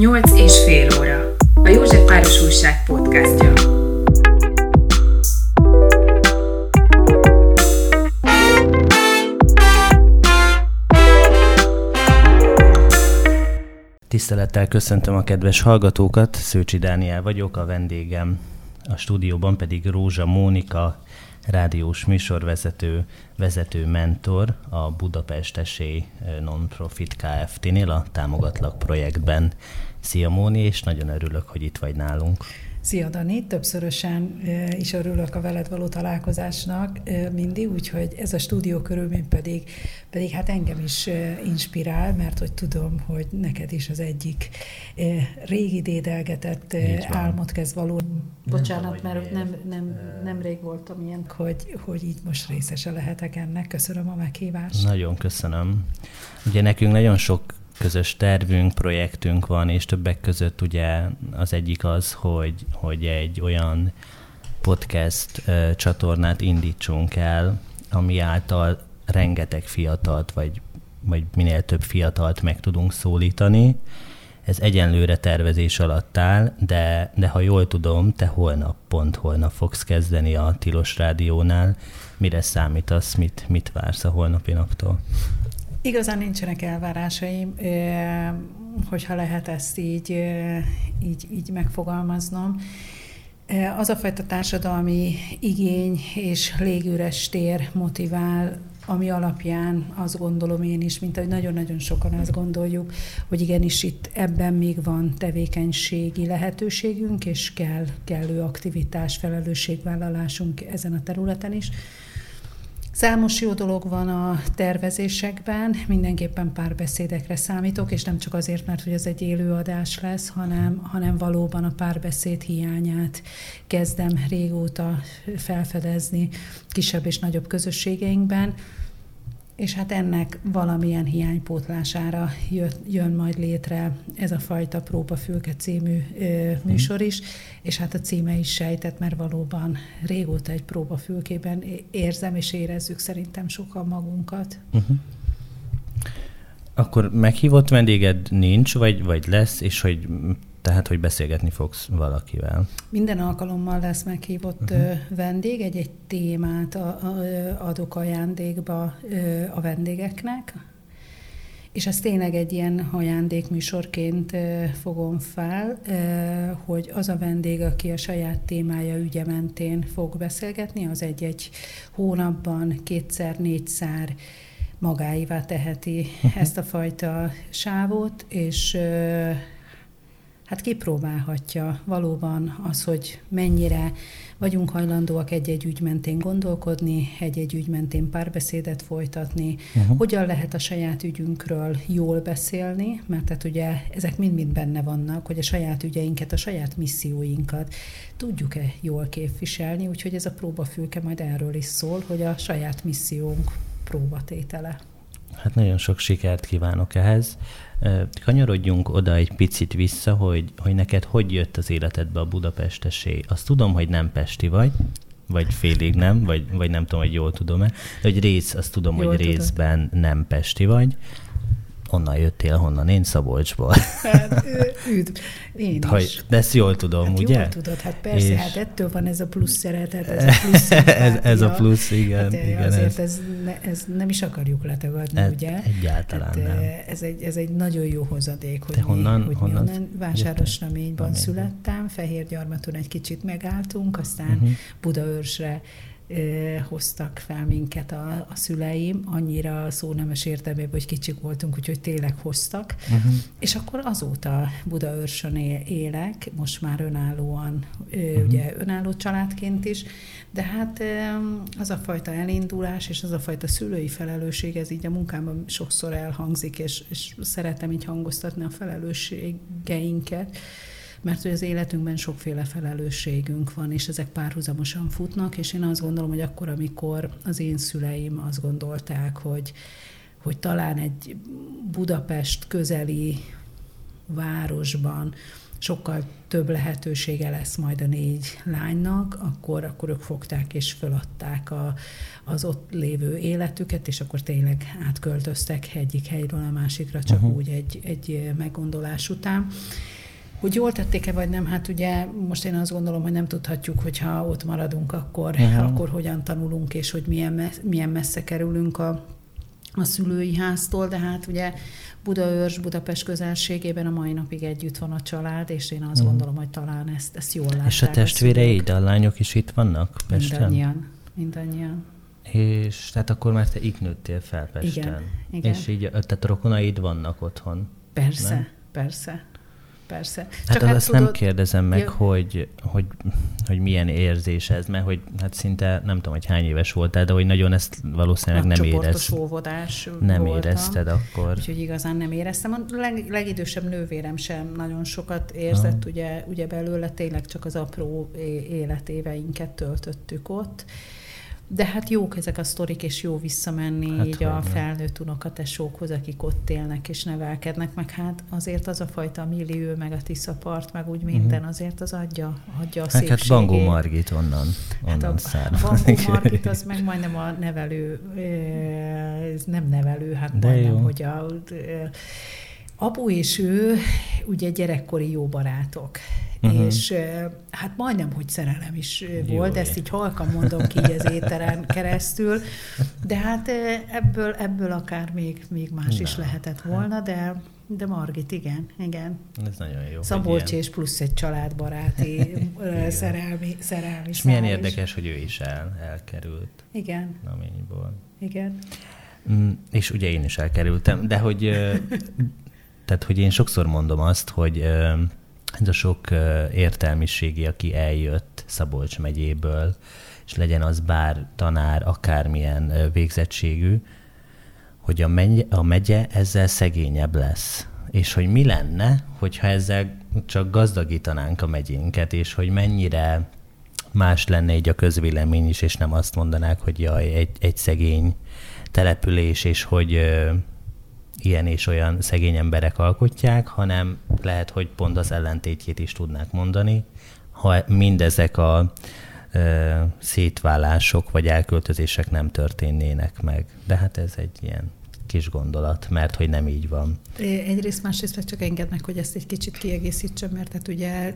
8 és fél óra. A József Páros Újság podcastja. Tisztelettel köszöntöm a kedves hallgatókat, Szőcsi Dániel vagyok, a vendégem a stúdióban pedig Rózsa Mónika, rádiós műsorvezető, vezető mentor a Budapest Esély Nonprofit Kft-nél a Támogatlak projektben. Szia Móni, és nagyon örülök, hogy itt vagy nálunk. Szia Dani, többszörösen is örülök a veled való találkozásnak mindig, úgyhogy ez a stúdió körülmény pedig, pedig hát engem is inspirál, mert hogy tudom, hogy neked is az egyik régi dédelgetett álmot kezd való. Bocsánat, mert nem, nem, nem rég voltam ilyen, hogy, hogy így most részese lehetek ennek. Köszönöm a meghívást. Nagyon köszönöm. Ugye nekünk nagyon sok közös tervünk, projektünk van, és többek között ugye az egyik az, hogy, hogy egy olyan podcast uh, csatornát indítsunk el, ami által rengeteg fiatalt, vagy, vagy minél több fiatalt meg tudunk szólítani. Ez egyenlőre tervezés alatt áll, de, de ha jól tudom, te holnap, pont holnap fogsz kezdeni a Tilos Rádiónál. Mire számítasz, mit, mit vársz a holnapi naptól? Igazán nincsenek elvárásaim, hogyha lehet ezt így, így, így megfogalmaznom. Az a fajta társadalmi igény és légüres tér motivál, ami alapján azt gondolom én is, mint ahogy nagyon-nagyon sokan azt gondoljuk, hogy igenis itt ebben még van tevékenységi lehetőségünk, és kell kellő aktivitás, felelősségvállalásunk ezen a területen is. Számos jó dolog van a tervezésekben, mindenképpen pár beszédekre számítok, és nem csak azért, mert hogy ez egy élőadás lesz, hanem, hanem valóban a párbeszéd hiányát kezdem régóta felfedezni kisebb és nagyobb közösségeinkben és hát ennek valamilyen hiánypótlására jön majd létre ez a fajta Próbafülke című ö, műsor is, és hát a címe is sejtett, mert valóban régóta egy próbafülkében érzem és érezzük szerintem sokan magunkat. Uh-huh. Akkor meghívott vendéged nincs, vagy, vagy lesz, és hogy tehát, hogy beszélgetni fogsz valakivel. Minden alkalommal lesz meghívott uh-huh. vendég, egy-egy témát adok ajándékba a vendégeknek, és ezt tényleg egy ilyen ajándékműsorként fogom fel, hogy az a vendég, aki a saját témája ügye mentén fog beszélgetni, az egy-egy hónapban kétszer-négyszer magáivá teheti uh-huh. ezt a fajta sávot, és hát kipróbálhatja valóban az, hogy mennyire vagyunk hajlandóak egy-egy ügy mentén gondolkodni, egy-egy ügy mentén párbeszédet folytatni, uh-huh. hogyan lehet a saját ügyünkről jól beszélni, mert tehát ugye ezek mind-mind benne vannak, hogy a saját ügyeinket, a saját misszióinkat tudjuk-e jól képviselni, úgyhogy ez a próbafülke majd erről is szól, hogy a saját missziónk próbatétele. Hát nagyon sok sikert kívánok ehhez. Kanyarodjunk oda egy picit vissza, hogy, hogy neked hogy jött az életedbe a budapestesé. Azt tudom, hogy nem pesti vagy, vagy félig nem, vagy, vagy nem tudom, hogy jól tudom-e, de hogy rész, azt tudom, jól hogy tudod. részben nem pesti vagy. Honnan jöttél, honnan? Én Szabolcsból. Hát, üdv. Én hogy, is. De ezt jól tudom, hát ugye? Jól tudod, hát persze, és... hát ettől van ez a plusz szeretet, ez a plusz ez, ez a plusz, igen. Hát, igen azért ez, ez, ne, ez nem is akarjuk letagadni, ez, ugye? Egyáltalán hát, nem. Ez egy, ez egy nagyon jó hozadék, hogy, Te honnan, mi, hogy honnan mi onnan Vásárosnaményban születtem, Fehérgyarmaton egy kicsit megálltunk, aztán uh-huh. Budaörsre hoztak fel minket a, a szüleim, annyira szó nemes értelmében, hogy kicsik voltunk, úgyhogy tényleg hoztak. Uh-huh. És akkor azóta Budaörsön élek, most már önállóan, uh-huh. ugye önálló családként is, de hát az a fajta elindulás és az a fajta szülői felelősség, ez így a munkámban sokszor elhangzik, és, és szeretem így hangoztatni a felelősségeinket, mert hogy az életünkben sokféle felelősségünk van, és ezek párhuzamosan futnak, és én azt gondolom, hogy akkor, amikor az én szüleim azt gondolták, hogy, hogy talán egy Budapest közeli városban sokkal több lehetősége lesz majd a négy lánynak, akkor, akkor ők fogták és föladták a, az ott lévő életüket, és akkor tényleg átköltöztek egyik helyről a másikra, csak uh-huh. úgy egy, egy meggondolás után. Hogy jól tették-e, vagy nem, hát ugye most én azt gondolom, hogy nem tudhatjuk, hogyha ott maradunk, akkor, uh-huh. akkor hogyan tanulunk, és hogy milyen, messze, milyen messze kerülünk a, a szülői háztól, de hát ugye Budaörs, Budapest közelségében a mai napig együtt van a család, és én azt uh-huh. gondolom, hogy talán ezt, ezt jól látják. És a testvéreid, a, a lányok is itt vannak Pesten? Mindannyian. Mindannyian. És tehát akkor már te itt nőttél fel Pesten. Igen, igen. És így, tehát rokonaid vannak otthon. Persze, nem? persze persze. Hát Csak hát azt tudod... nem kérdezem meg, ja. hogy, hogy, hogy milyen érzés ez, mert hogy hát szinte nem tudom, hogy hány éves voltál, de hogy nagyon ezt valószínűleg nem érezted. óvodás Nem voltam, érezted akkor. Úgyhogy igazán nem éreztem. A leg, legidősebb nővérem sem nagyon sokat érzett, ugye, ugye belőle tényleg csak az apró életéveinket töltöttük ott. De hát jók ezek a sztorik, és jó visszamenni hát így a felnőtt unokatesókhoz, akik ott élnek és nevelkednek, meg hát azért az a fajta millió, meg a Tiszapart, meg úgy minden, uh-huh. azért az adja, adja a hát, hát Bangó Margit onnan, onnan hát a Bangó Margit az meg majdnem a nevelő, ez nem nevelő, hát De majdnem, jó. hogy a apu és ő ugye gyerekkori jó barátok uh-huh. és hát majdnem, hogy szerelem is Jó, volt, ezt így halkan mondom ki az éteren keresztül, de hát ebből, ebből akár még, még más Na, is lehetett volna, de de Margit, igen, igen. Ez nagyon jó. Szabolcs és plusz egy családbaráti szerelmi, szerelmi És milyen is. érdekes, hogy ő is el, elkerült. Igen. Naményból. Igen. Mm, és ugye én is elkerültem, de hogy tehát, hogy én sokszor mondom azt, hogy ez a sok értelmiségi, aki eljött Szabolcs megyéből, és legyen az bár tanár, akármilyen végzettségű, hogy a megye, a megye ezzel szegényebb lesz. És hogy mi lenne, hogyha ezzel csak gazdagítanánk a megyénket, és hogy mennyire más lenne így a közvélemény is, és nem azt mondanák, hogy jaj, egy, egy szegény település, és hogy ilyen és olyan szegény emberek alkotják, hanem lehet, hogy pont az ellentétjét is tudnák mondani, ha mindezek a ö, szétválások vagy elköltözések nem történnének meg. De hát ez egy ilyen kis gondolat, mert hogy nem így van. Egyrészt, másrészt csak engednek, hogy ezt egy kicsit kiegészítsem, mert hát ugye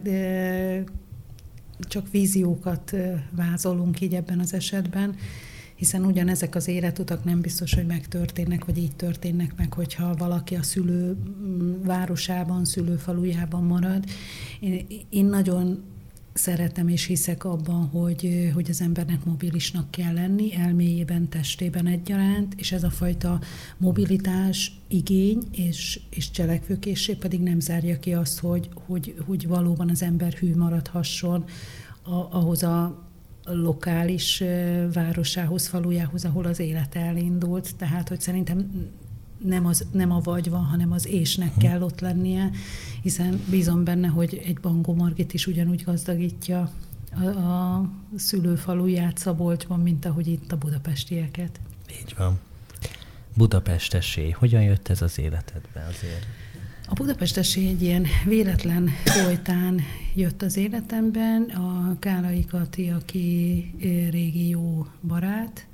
csak víziókat vázolunk így ebben az esetben hiszen ugyanezek az életutak nem biztos, hogy megtörténnek, vagy így történnek meg, hogyha valaki a szülő mm, városában, szülőfalujában marad. Én, én nagyon szeretem és hiszek abban, hogy, hogy az embernek mobilisnak kell lenni, elméjében, testében egyaránt, és ez a fajta mobilitás, igény és, és cselekvőkészség pedig nem zárja ki azt, hogy, hogy, hogy valóban az ember hű maradhasson a, ahhoz a lokális városához, falujához, ahol az élet elindult. Tehát, hogy szerintem nem, az, nem a vagy van, hanem az ésnek hm. kell ott lennie, hiszen bízom benne, hogy egy Bangó Margit is ugyanúgy gazdagítja a, a szülőfaluját Szabolcsban, mint ahogy itt a budapestieket. Így van. Budapestessé, hogyan jött ez az életedbe azért? A Budapestesi egy ilyen véletlen folytán jött az életemben. A Kálai Kati, aki régi jó barát,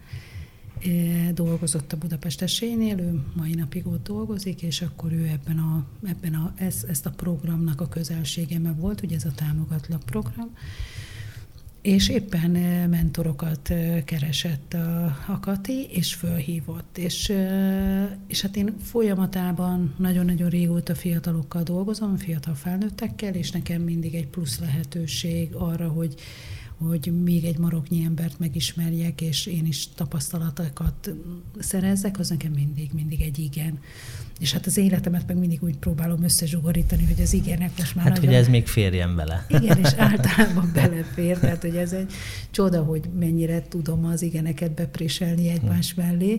dolgozott a Budapestesénél, ő mai napig ott dolgozik, és akkor ő ebben a, ebben a, ez, ezt a programnak a közelségeme volt, ugye ez a támogatlak program, és éppen mentorokat keresett a, a Kati, és fölhívott. És, és hát én folyamatában nagyon-nagyon régóta fiatalokkal dolgozom, fiatal felnőttekkel, és nekem mindig egy plusz lehetőség arra, hogy hogy még egy maroknyi embert megismerjek, és én is tapasztalatokat szerezzek, az nekem mindig, mindig egy igen. És hát az életemet meg mindig úgy próbálom összezsugorítani, hogy az igenek most már Hát, nagyon... hogy ez még férjen bele. Igen, és általában belefér, tehát hogy ez egy csoda, hogy mennyire tudom az igeneket bepréselni egymás mellé.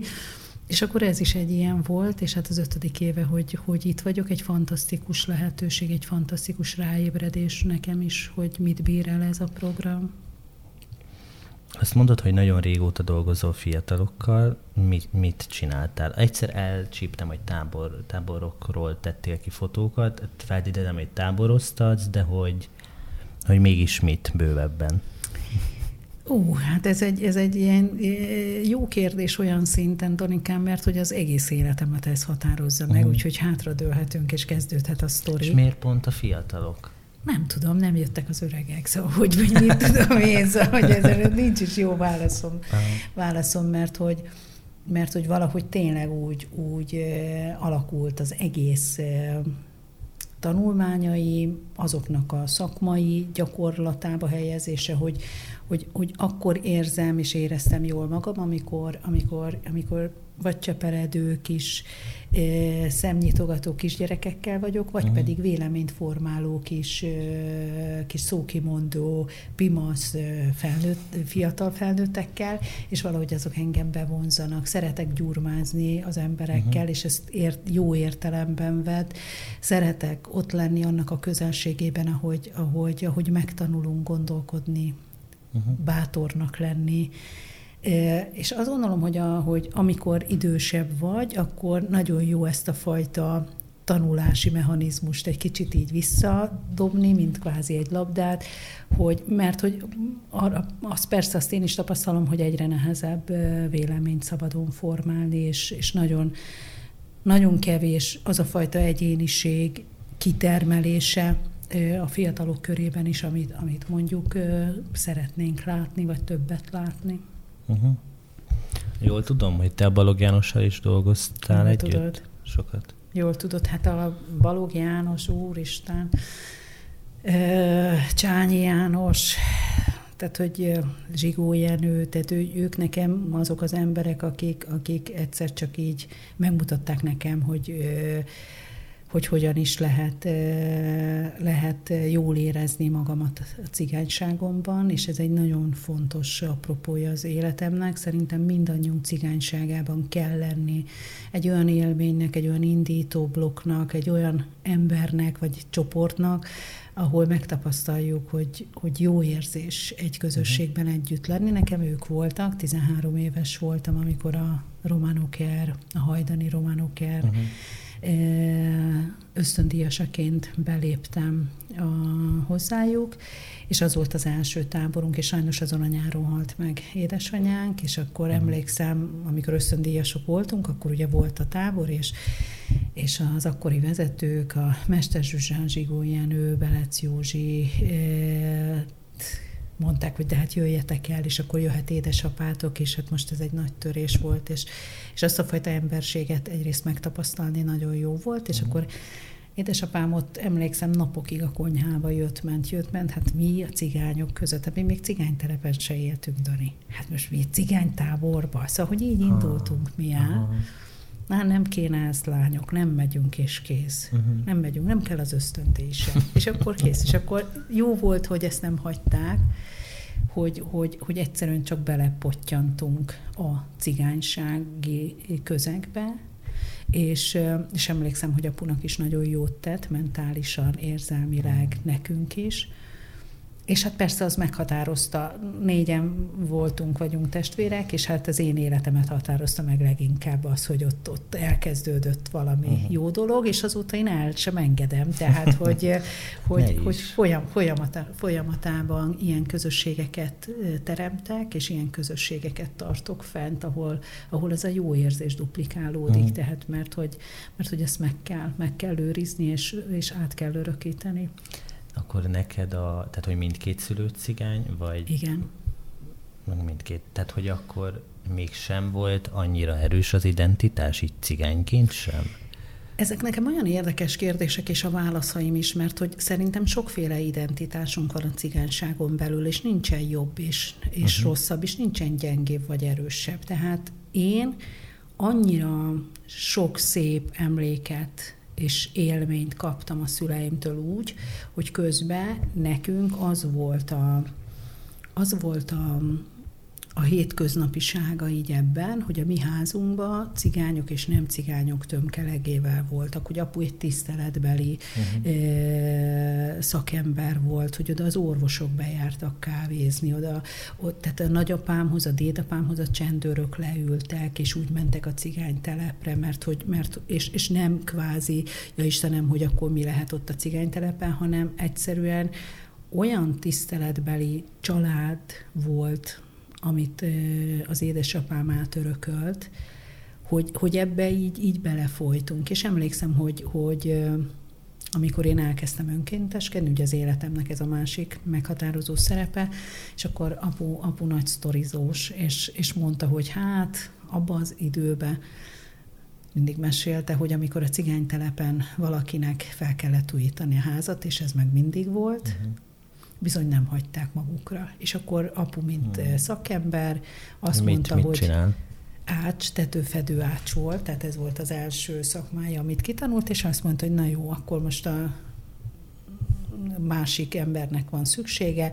És akkor ez is egy ilyen volt, és hát az ötödik éve, hogy, hogy itt vagyok, egy fantasztikus lehetőség, egy fantasztikus ráébredés nekem is, hogy mit bír el ez a program. Azt mondod, hogy nagyon régóta dolgozol fiatalokkal. Mit, mit csináltál? Egyszer elcsíptem, hogy tábor, táborokról tettél ki fotókat. Feltételezem, hogy táboroztatsz, de hogy, hogy mégis mit bővebben? Ó, hát ez egy, ez egy ilyen jó kérdés olyan szinten, Tonikám, mert hogy az egész életemet ez határozza meg, uh-huh. úgyhogy hátradőlhetünk, és kezdődhet a sztori. És miért pont a fiatalok? Nem tudom, nem jöttek az öregek, szóval hogy vagy mit tudom én, szóval hogy ezzel nincs is jó válaszom, válaszom mert hogy, mert hogy valahogy tényleg úgy, úgy alakult az egész tanulmányai, azoknak a szakmai gyakorlatába helyezése, hogy, hogy, hogy akkor érzem és éreztem jól magam, amikor, amikor, amikor vagy cseperedő kis e, szemnyitogató kisgyerekekkel vagyok, vagy uh-huh. pedig véleményt formáló kis, kis szókimondó, pimasz felnőtt, fiatal felnőttekkel, és valahogy azok engem bevonzanak. Szeretek gyurmázni az emberekkel, uh-huh. és ezt ért, jó értelemben vett. Szeretek ott lenni annak a közelségében, ahogy, ahogy, ahogy megtanulunk gondolkodni, uh-huh. bátornak lenni, és azt gondolom, hogy, a, hogy amikor idősebb vagy, akkor nagyon jó ezt a fajta tanulási mechanizmust egy kicsit így visszadobni, mint kvázi egy labdát, hogy, mert hogy arra, azt persze azt én is tapasztalom, hogy egyre nehezebb véleményt szabadon formálni, és, és nagyon, nagyon kevés az a fajta egyéniség kitermelése a fiatalok körében is, amit, amit mondjuk szeretnénk látni, vagy többet látni. Uh-huh. Jól tudom, hogy te a Balog Jánossal is dolgoztál Jól együtt? Tudod. Sokat. Jól tudod, hát a Balog János, úristen, Csányi János, tehát hogy Zsigó Jenő, tehát ő, ők nekem azok az emberek, akik, akik egyszer csak így megmutatták nekem, hogy hogy hogyan is lehet, lehet jól érezni magamat a cigányságomban, és ez egy nagyon fontos apropója az életemnek. Szerintem mindannyiunk cigányságában kell lenni egy olyan élménynek, egy olyan indító blokknak, egy olyan embernek vagy csoportnak, ahol megtapasztaljuk, hogy, hogy jó érzés egy közösségben együtt lenni. Nekem ők voltak, 13 éves voltam, amikor a Romanoker, a hajdani Romanoker uh-huh ösztöndíjasaként beléptem a, hozzájuk, és az volt az első táborunk, és sajnos azon a nyáron halt meg édesanyánk, és akkor mm. emlékszem, amikor ösztöndíjasok voltunk, akkor ugye volt a tábor, és, és az akkori vezetők, a Mester Zsuzsán Zsigó Jenő, Belec Józsi, mondták, hogy de hát jöjjetek el, és akkor jöhet édesapátok, és hát most ez egy nagy törés volt, és, és azt a fajta emberséget egyrészt megtapasztalni nagyon jó volt, és uh-huh. akkor Édesapám ott emlékszem napokig a konyhába jött, ment, jött, ment, hát mi a cigányok között, hát mi még cigánytelepen se éltünk, Dani. Hát most mi cigánytáborba, szóval, hogy így indultunk mi el. Már nem kéne ezt lányok, nem megyünk és kész. Uh-huh. Nem megyünk, nem kell az ösztöntése. és akkor kész. És akkor jó volt, hogy ezt nem hagyták, hogy, hogy, hogy egyszerűen csak belepottyantunk a cigánysági közegbe, és, és emlékszem, hogy apunak is nagyon jót tett, mentálisan, érzelmileg, nekünk is, és hát persze az meghatározta, négyen voltunk, vagyunk testvérek, és hát az én életemet határozta meg leginkább az, hogy ott, ott elkezdődött valami uh-huh. jó dolog, és azóta én el sem engedem, tehát hogy, hogy, hogy folyam, folyamata, folyamatában ilyen közösségeket teremtek, és ilyen közösségeket tartok fent, ahol, ahol ez a jó érzés duplikálódik, uh-huh. tehát mert hogy, mert hogy ezt meg kell, meg kell őrizni, és, és át kell örökíteni. Akkor neked a, tehát hogy mindkét szülő cigány, vagy? Igen. Mindkét, tehát hogy akkor mégsem volt annyira erős az identitás, így cigányként sem? Ezek nekem olyan érdekes kérdések, és a válaszaim is, mert hogy szerintem sokféle identitásunk van a cigányságon belül, és nincsen jobb és, és uh-huh. rosszabb, és nincsen gyengébb vagy erősebb. Tehát én annyira sok szép emléket és élményt kaptam a szüleimtől úgy, hogy közben nekünk az volt a, az volt a, a hétköznapisága így ebben, hogy a mi házunkban cigányok és nem cigányok tömkelegével voltak, hogy apu egy tiszteletbeli uh-huh. szakember volt, hogy oda az orvosok bejártak kávézni, oda, ott, tehát a nagyapámhoz, a dédapámhoz a csendőrök leültek, és úgy mentek a cigánytelepre, mert hogy, mert, és, és nem kvázi, ja Istenem, hogy akkor mi lehet ott a cigánytelepen, hanem egyszerűen olyan tiszteletbeli család volt, amit az édesapám átörökölt, hogy, hogy ebbe így, így belefolytunk. És emlékszem, hogy, hogy amikor én elkezdtem önkénteskedni, ugye az életemnek ez a másik meghatározó szerepe, és akkor apu, apu nagy sztorizós, és, és mondta, hogy hát abban az időben mindig mesélte, hogy amikor a cigánytelepen valakinek fel kellett újítani a házat, és ez meg mindig volt, uh-huh bizony nem hagyták magukra. És akkor apu, mint hmm. szakember, azt mit, mondta, mit hogy csinál? ács, tetőfedő ács volt, tehát ez volt az első szakmája, amit kitanult, és azt mondta, hogy na jó, akkor most a másik embernek van szüksége,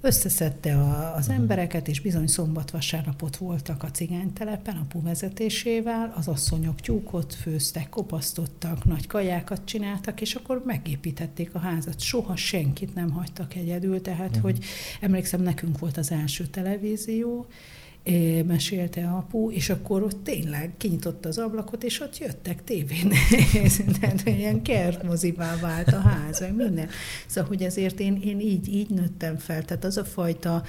Összeszedte a, az embereket, és bizony szombat-vasárnapot voltak a cigánytelepen apu vezetésével, az asszonyok tyúkot főztek, kopasztottak, nagy kajákat csináltak, és akkor megépítették a házat. Soha senkit nem hagytak egyedül, tehát, uh-huh. hogy emlékszem, nekünk volt az első televízió, mesélte apu, és akkor ott tényleg kinyitotta az ablakot, és ott jöttek tévén Tehát ilyen kertmozivá vált a ház, meg minden. Szóval, hogy ezért én, én így, így nőttem fel. Tehát az a fajta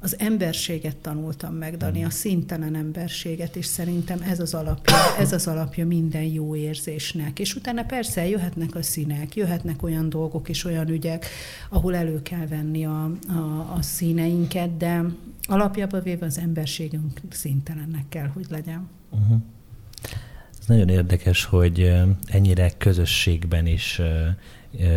az emberséget tanultam meg, Dani, a szintelen emberséget, és szerintem ez az alapja, ez az alapja minden jó érzésnek. És utána persze jöhetnek a színek, jöhetnek olyan dolgok és olyan ügyek, ahol elő kell venni a, a, a színeinket, de alapjában véve az emberségünk szintelennek kell, hogy legyen. Uh-huh. Ez nagyon érdekes, hogy ennyire közösségben is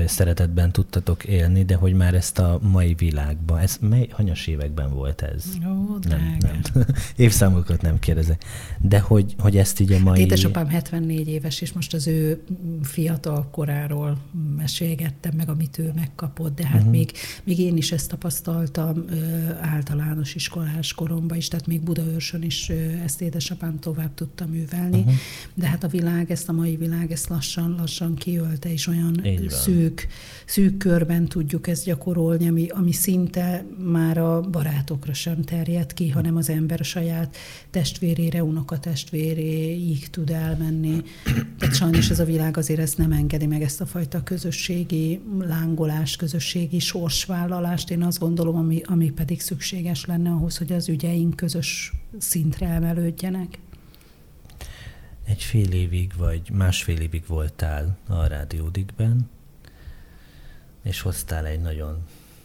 szeretetben tudtatok élni, de hogy már ezt a mai világban, ez mely, hanyas években volt ez? Ó, nem, nem. Évszámokat nem kérdezek. De hogy, hogy ezt így a mai... Hát édesapám 74 éves, és most az ő fiatal koráról mesélgettem meg, amit ő megkapott, de hát uh-huh. még, még én is ezt tapasztaltam ö, általános iskolás koromban is, tehát még Budaörsön is ö, ezt édesapám tovább tudta művelni, uh-huh. de hát a világ, ezt a mai világ, ezt lassan, lassan kiölte, és olyan szűk, szűk körben tudjuk ezt gyakorolni, ami, ami szinte már a barátokra sem terjed ki, hanem az ember a saját testvérére, unokatestvéréig tud elmenni. Tehát sajnos ez a világ azért ezt nem engedi meg ezt a fajta közösségi lángolást, közösségi sorsvállalást. Én azt gondolom, ami, ami pedig szükséges lenne ahhoz, hogy az ügyeink közös szintre emelődjenek. Egy fél évig, vagy másfél évig voltál a rádiódikben, és hoztál egy nagyon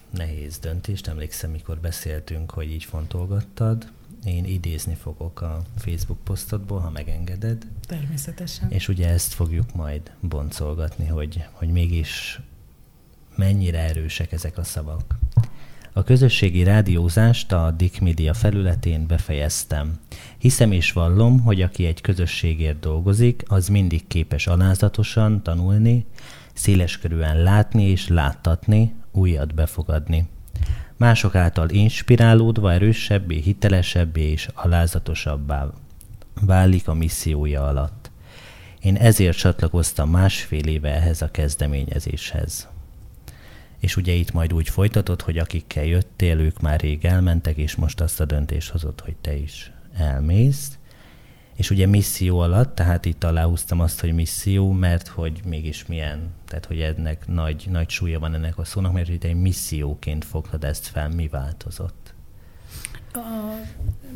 nehéz döntést. Emlékszem, mikor beszéltünk, hogy így fontolgattad. Én idézni fogok a Facebook posztodból, ha megengeded. Természetesen. És ugye ezt fogjuk majd boncolgatni, hogy, hogy mégis mennyire erősek ezek a szavak. A közösségi rádiózást a Dick Media felületén befejeztem. Hiszem és vallom, hogy aki egy közösségért dolgozik, az mindig képes alázatosan tanulni, széleskörűen látni és láttatni, újat befogadni. Mások által inspirálódva erősebbé, hitelesebbé és alázatosabbá válik a missziója alatt. Én ezért csatlakoztam másfél éve ehhez a kezdeményezéshez. És ugye itt majd úgy folytatod, hogy akikkel jöttél, ők már rég elmentek, és most azt a döntést hozott, hogy te is elmész. És ugye misszió alatt, tehát itt aláhúztam azt, hogy misszió, mert hogy mégis milyen, tehát hogy ennek nagy, nagy súlya van ennek a szónak, mert hogy egy misszióként fogtad ezt fel, mi változott? A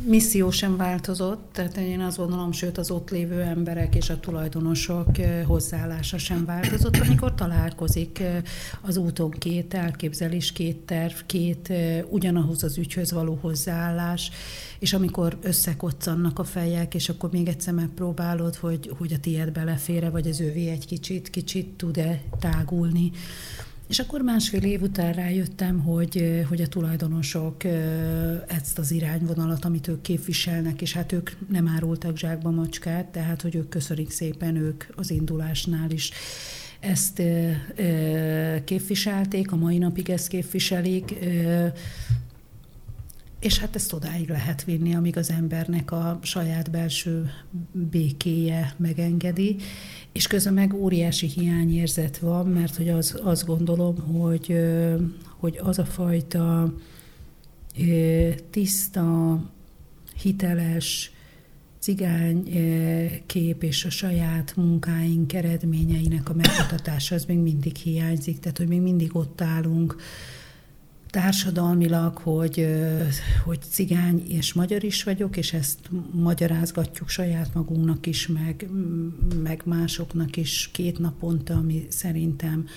misszió sem változott, tehát én azt gondolom, sőt az ott lévő emberek és a tulajdonosok eh, hozzáállása sem változott, amikor találkozik eh, az úton két elképzelés, két terv, két eh, ugyanahoz az ügyhöz való hozzáállás, és amikor összekoccannak a fejek, és akkor még egyszer megpróbálod, hogy, hogy a tiéd belefére, vagy az ővé egy kicsit, kicsit tud-e tágulni, és akkor másfél év után rájöttem, hogy, hogy a tulajdonosok ezt az irányvonalat, amit ők képviselnek, és hát ők nem árultak zsákba macskát, tehát hogy ők köszönik szépen, ők az indulásnál is. Ezt képviselték, a mai napig ezt képviselik, és hát ezt odáig lehet vinni, amíg az embernek a saját belső békéje megengedi, és közben meg óriási hiányérzet van, mert hogy az, azt gondolom, hogy, hogy az a fajta tiszta, hiteles, cigány kép és a saját munkáink eredményeinek a megmutatása az még mindig hiányzik, tehát hogy még mindig ott állunk társadalmilag, hogy, hogy cigány és magyar is vagyok, és ezt magyarázgatjuk saját magunknak is, meg, meg másoknak is két naponta, ami szerintem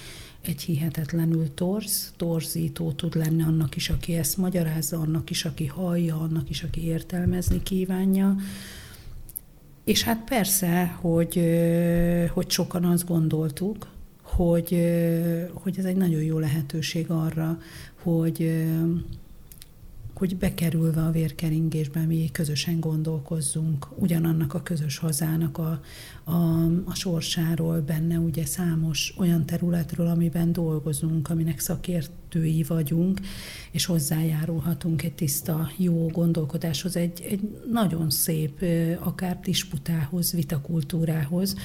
egy hihetetlenül torz, torzító tud lenni annak is, aki ezt magyarázza, annak is, aki hallja, annak is, aki értelmezni kívánja. És hát persze, hogy, hogy sokan azt gondoltuk, hogy, hogy ez egy nagyon jó lehetőség arra, hogy, hogy bekerülve a vérkeringésbe mi közösen gondolkozzunk ugyanannak a közös hazának a, a, a sorsáról, benne ugye számos olyan területről, amiben dolgozunk, aminek szakértői vagyunk, és hozzájárulhatunk egy tiszta, jó gondolkodáshoz, egy, egy nagyon szép, akár disputához, vitakultúrához,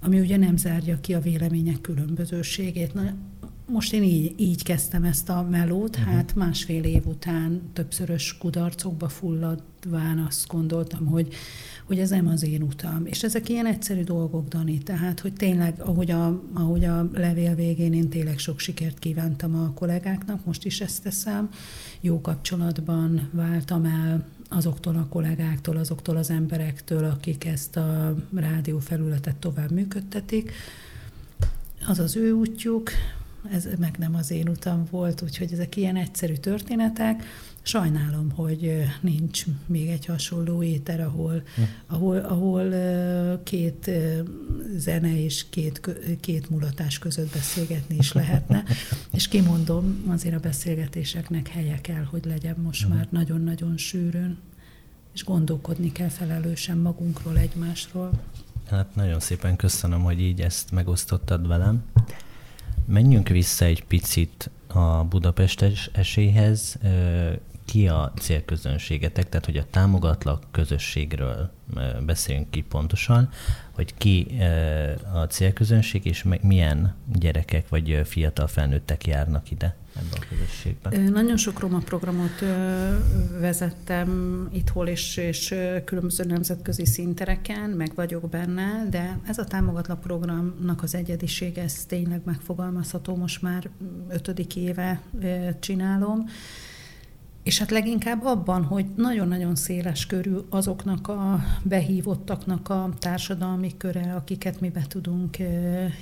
ami ugye nem zárja ki a vélemények különbözőségét. Na, most én így, így kezdtem ezt a melót, uh-huh. hát másfél év után többszörös kudarcokba fulladván azt gondoltam, hogy, hogy ez nem az én utam. És ezek ilyen egyszerű dolgok, Dani, tehát, hogy tényleg, ahogy a, ahogy a levél végén én tényleg sok sikert kívántam a kollégáknak, most is ezt teszem, jó kapcsolatban váltam el azoktól a kollégáktól, azoktól az emberektől, akik ezt a rádió felületet tovább működtetik. Az az ő útjuk, ez meg nem az én utam volt, úgyhogy ezek ilyen egyszerű történetek. Sajnálom, hogy nincs még egy hasonló éter, ahol, hm. ahol, ahol két zene és két, két mulatás között beszélgetni is lehetne. És kimondom, azért a beszélgetéseknek helye kell, hogy legyen most hm. már nagyon-nagyon sűrűn, és gondolkodni kell felelősen magunkról, egymásról. Hát nagyon szépen köszönöm, hogy így ezt megosztottad velem. Menjünk vissza egy picit a Budapest esélyhez. Ki a célközönségetek, tehát hogy a támogatlak közösségről beszéljünk ki pontosan, hogy ki a célközönség, és milyen gyerekek vagy fiatal felnőttek járnak ide ebbe a közösségbe. Nagyon sok roma programot vezettem itthol és, és különböző nemzetközi szintereken, meg vagyok benne, de ez a támogatlan programnak az egyedisége, ez tényleg megfogalmazható, most már ötödik éve csinálom, és hát leginkább abban, hogy nagyon-nagyon széles körű azoknak a behívottaknak a társadalmi köre, akiket mi be tudunk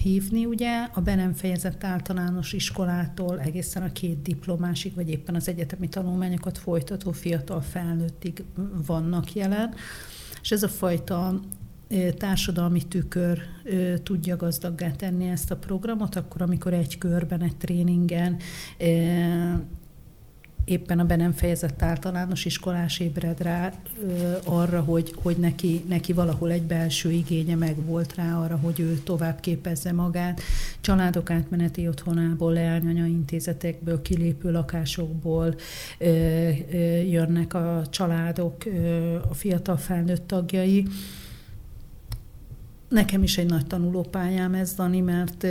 hívni, ugye, a be nem fejezett általános iskolától egészen a két diplomásig, vagy éppen az egyetemi tanulmányokat folytató fiatal felnőttig vannak jelen. És ez a fajta társadalmi tükör tudja gazdaggá tenni ezt a programot, akkor amikor egy körben, egy tréningen éppen a be nem fejezett általános iskolás ébred rá ö, arra, hogy, hogy neki, neki valahol egy belső igénye meg volt rá arra, hogy ő tovább képezze magát. Családok átmeneti otthonából, leányanya intézetekből, kilépő lakásokból ö, ö, jönnek a családok, ö, a fiatal felnőtt tagjai. Nekem is egy nagy tanulópályám ez, Dani, mert,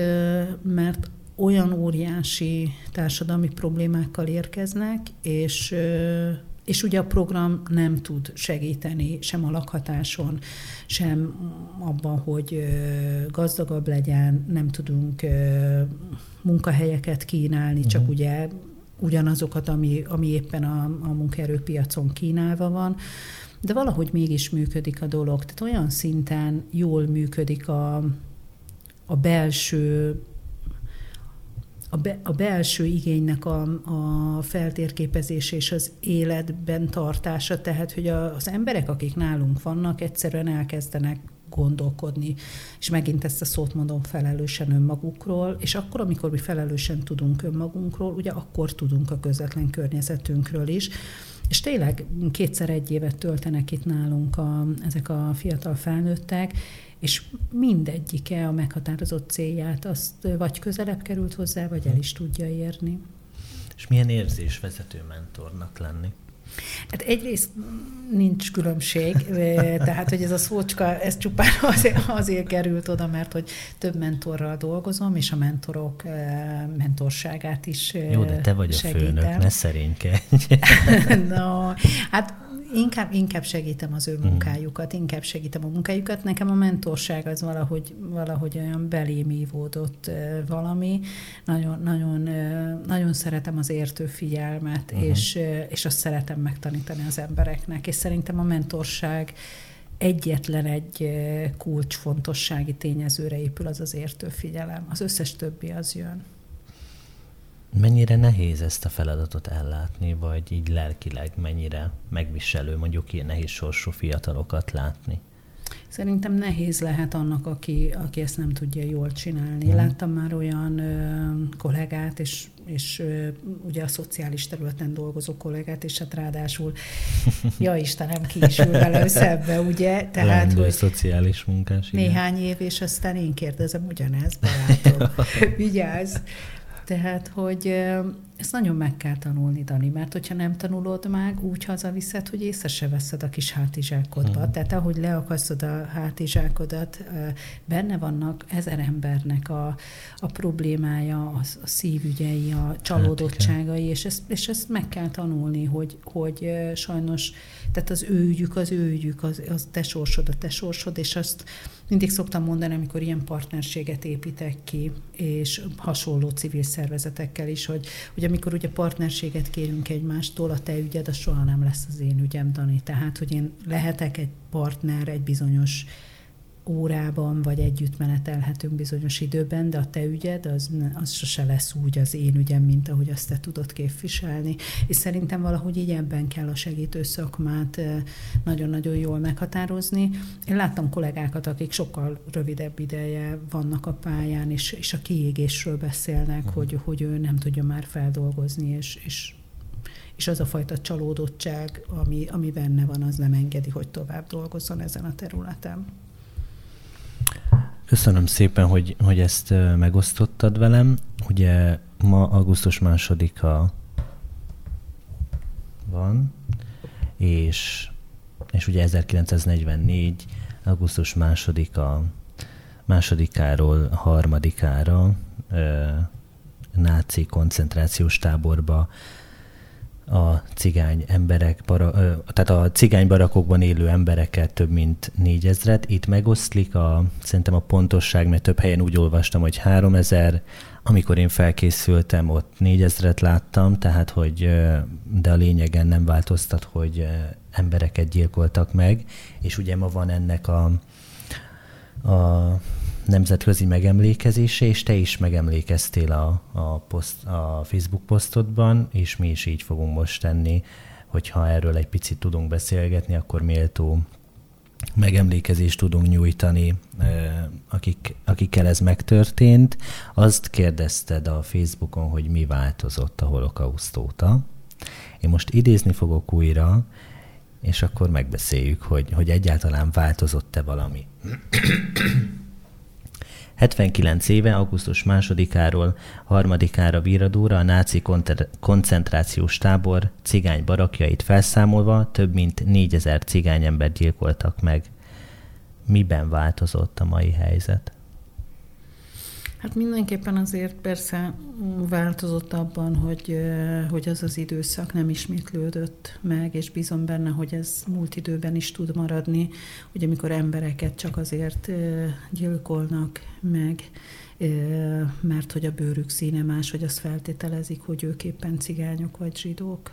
mert olyan óriási társadalmi problémákkal érkeznek, és és ugye a program nem tud segíteni sem a lakhatáson, sem abban, hogy gazdagabb legyen, nem tudunk munkahelyeket kínálni, csak uh-huh. ugye ugyanazokat, ami, ami éppen a, a munkaerőpiacon kínálva van, de valahogy mégis működik a dolog. Tehát olyan szinten jól működik a, a belső a, be, a belső igénynek a, a feltérképezése és az életben tartása, tehát hogy a, az emberek, akik nálunk vannak, egyszerűen elkezdenek gondolkodni, és megint ezt a szót mondom felelősen önmagukról, és akkor, amikor mi felelősen tudunk önmagunkról, ugye akkor tudunk a közvetlen környezetünkről is, és tényleg kétszer egy évet töltenek itt nálunk a, ezek a fiatal felnőttek, és mindegyike a meghatározott célját azt vagy közelebb került hozzá, vagy el is tudja érni. És milyen érzés vezető mentornak lenni? Hát egyrészt nincs különbség, tehát hogy ez a szócska, ez csupán azért, azért került oda, mert hogy több mentorral dolgozom, és a mentorok mentorságát is Jó, de te vagy segítem. a főnök, ne szerénykedj. no, hát inkább, inkább segítem az ő hmm. munkájukat, inkább segítem a munkájukat. Nekem a mentorság az valahogy, valahogy olyan belém ívódott valami. Nagyon, nagyon, nagyon szeretem az értő figyelmet, uh-huh. és, és azt szeretem megtanítani az embereknek. És szerintem a mentorság egyetlen egy kulcsfontossági tényezőre épül az az értő figyelem. Az összes többi az jön. Mennyire nehéz ezt a feladatot ellátni, vagy így lelkileg mennyire megviselő mondjuk ilyen nehéz sorsú fiatalokat látni? Szerintem nehéz lehet annak, aki, aki ezt nem tudja jól csinálni. Hmm. Láttam már olyan ö, kollégát, és, és ö, ugye a szociális területen dolgozó kollégát, és hát ráadásul, ja Istenem, ki is ül vele ugye? Tehát, Lendő hogy szociális munkás. Néhány igen. év, és aztán én kérdezem ugyanezt, barátom, vigyázz. Tehát, hogy ezt nagyon meg kell tanulni, Dani, mert hogyha nem tanulod meg, úgy hazaviszed, hogy észre se veszed a kis hátizsákodba. Hmm. Tehát ahogy leakasztod a hátizsákodat, benne vannak ezer embernek a, a problémája, a, a szívügyei, a csalódottságai, hát, és, ezt, és ezt meg kell tanulni, hogy, hogy sajnos, tehát az ő ügyük, az ő ügyük, az, az te sorsod, a te sorsod, és azt mindig szoktam mondani, amikor ilyen partnerséget építek ki, és hasonló civil szervezetekkel is, hogy, hogy amikor ugye partnerséget kérünk egymástól, a te ügyed, az soha nem lesz az én ügyem, Dani. Tehát, hogy én lehetek egy partner egy bizonyos órában, vagy együtt menetelhetünk bizonyos időben, de a te ügyed az, az sose lesz úgy az én ügyem, mint ahogy azt te tudod képviselni. És szerintem valahogy így ebben kell a segítő szakmát nagyon-nagyon jól meghatározni. Én láttam kollégákat, akik sokkal rövidebb ideje vannak a pályán, és, és a kiégésről beszélnek, uh-huh. hogy, hogy ő nem tudja már feldolgozni, és, és és az a fajta csalódottság, ami, ami benne van, az nem engedi, hogy tovább dolgozzon ezen a területen. Köszönöm szépen, hogy, hogy ezt megosztottad velem. Ugye ma augusztus másodika van, és, és ugye 1944. augusztus másodika, másodikáról harmadikára náci koncentrációs táborba a cigány emberek, bara, tehát a cigány barakokban élő embereket több mint négyezret. Itt megoszlik a, szerintem a pontosság, mert több helyen úgy olvastam, hogy három ezer, amikor én felkészültem, ott négyezret láttam, tehát hogy, de a lényegen nem változtat, hogy embereket gyilkoltak meg, és ugye ma van ennek a, a nemzetközi megemlékezése, és te is megemlékeztél a, a, poszt, a Facebook posztodban, és mi is így fogunk most tenni, hogyha erről egy picit tudunk beszélgetni, akkor méltó megemlékezést tudunk nyújtani, akik, akikkel ez megtörtént. Azt kérdezted a Facebookon, hogy mi változott a holokauszt óta. Én most idézni fogok újra, és akkor megbeszéljük, hogy, hogy egyáltalán változott-e valami. 79 éve, augusztus másodikáról harmadikára Víradóra a náci koncentrációs tábor cigány barakjait felszámolva több mint 4000 cigány ember gyilkoltak meg. Miben változott a mai helyzet? Hát mindenképpen azért persze változott abban, hogy, hogy az az időszak nem ismétlődött meg, és bízom benne, hogy ez múlt időben is tud maradni, hogy amikor embereket csak azért gyilkolnak meg, mert hogy a bőrük színe más, hogy azt feltételezik, hogy ők éppen cigányok vagy zsidók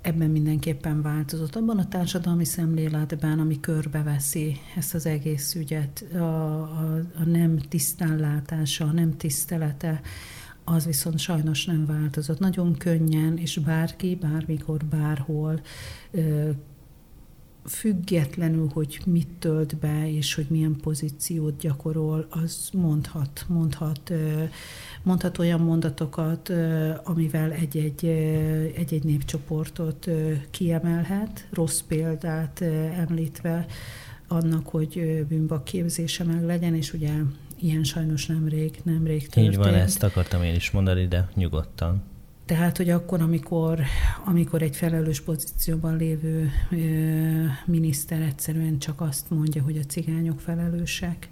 ebben mindenképpen változott. Abban a társadalmi szemléletben, ami körbeveszi ezt az egész ügyet, a, a, a nem tisztánlátása, a nem tisztelete, az viszont sajnos nem változott. Nagyon könnyen, és bárki, bármikor, bárhol függetlenül, hogy mit tölt be, és hogy milyen pozíciót gyakorol, az mondhat, mondhat, mondhat olyan mondatokat, amivel egy-egy, egy-egy népcsoportot kiemelhet, rossz példát említve annak, hogy bűnbak képzése meg legyen, és ugye ilyen sajnos nemrég, nemrég történt. Így van, ezt akartam én is mondani, de nyugodtan. Tehát, hogy akkor, amikor, amikor egy felelős pozícióban lévő ö, miniszter egyszerűen csak azt mondja, hogy a cigányok felelősek,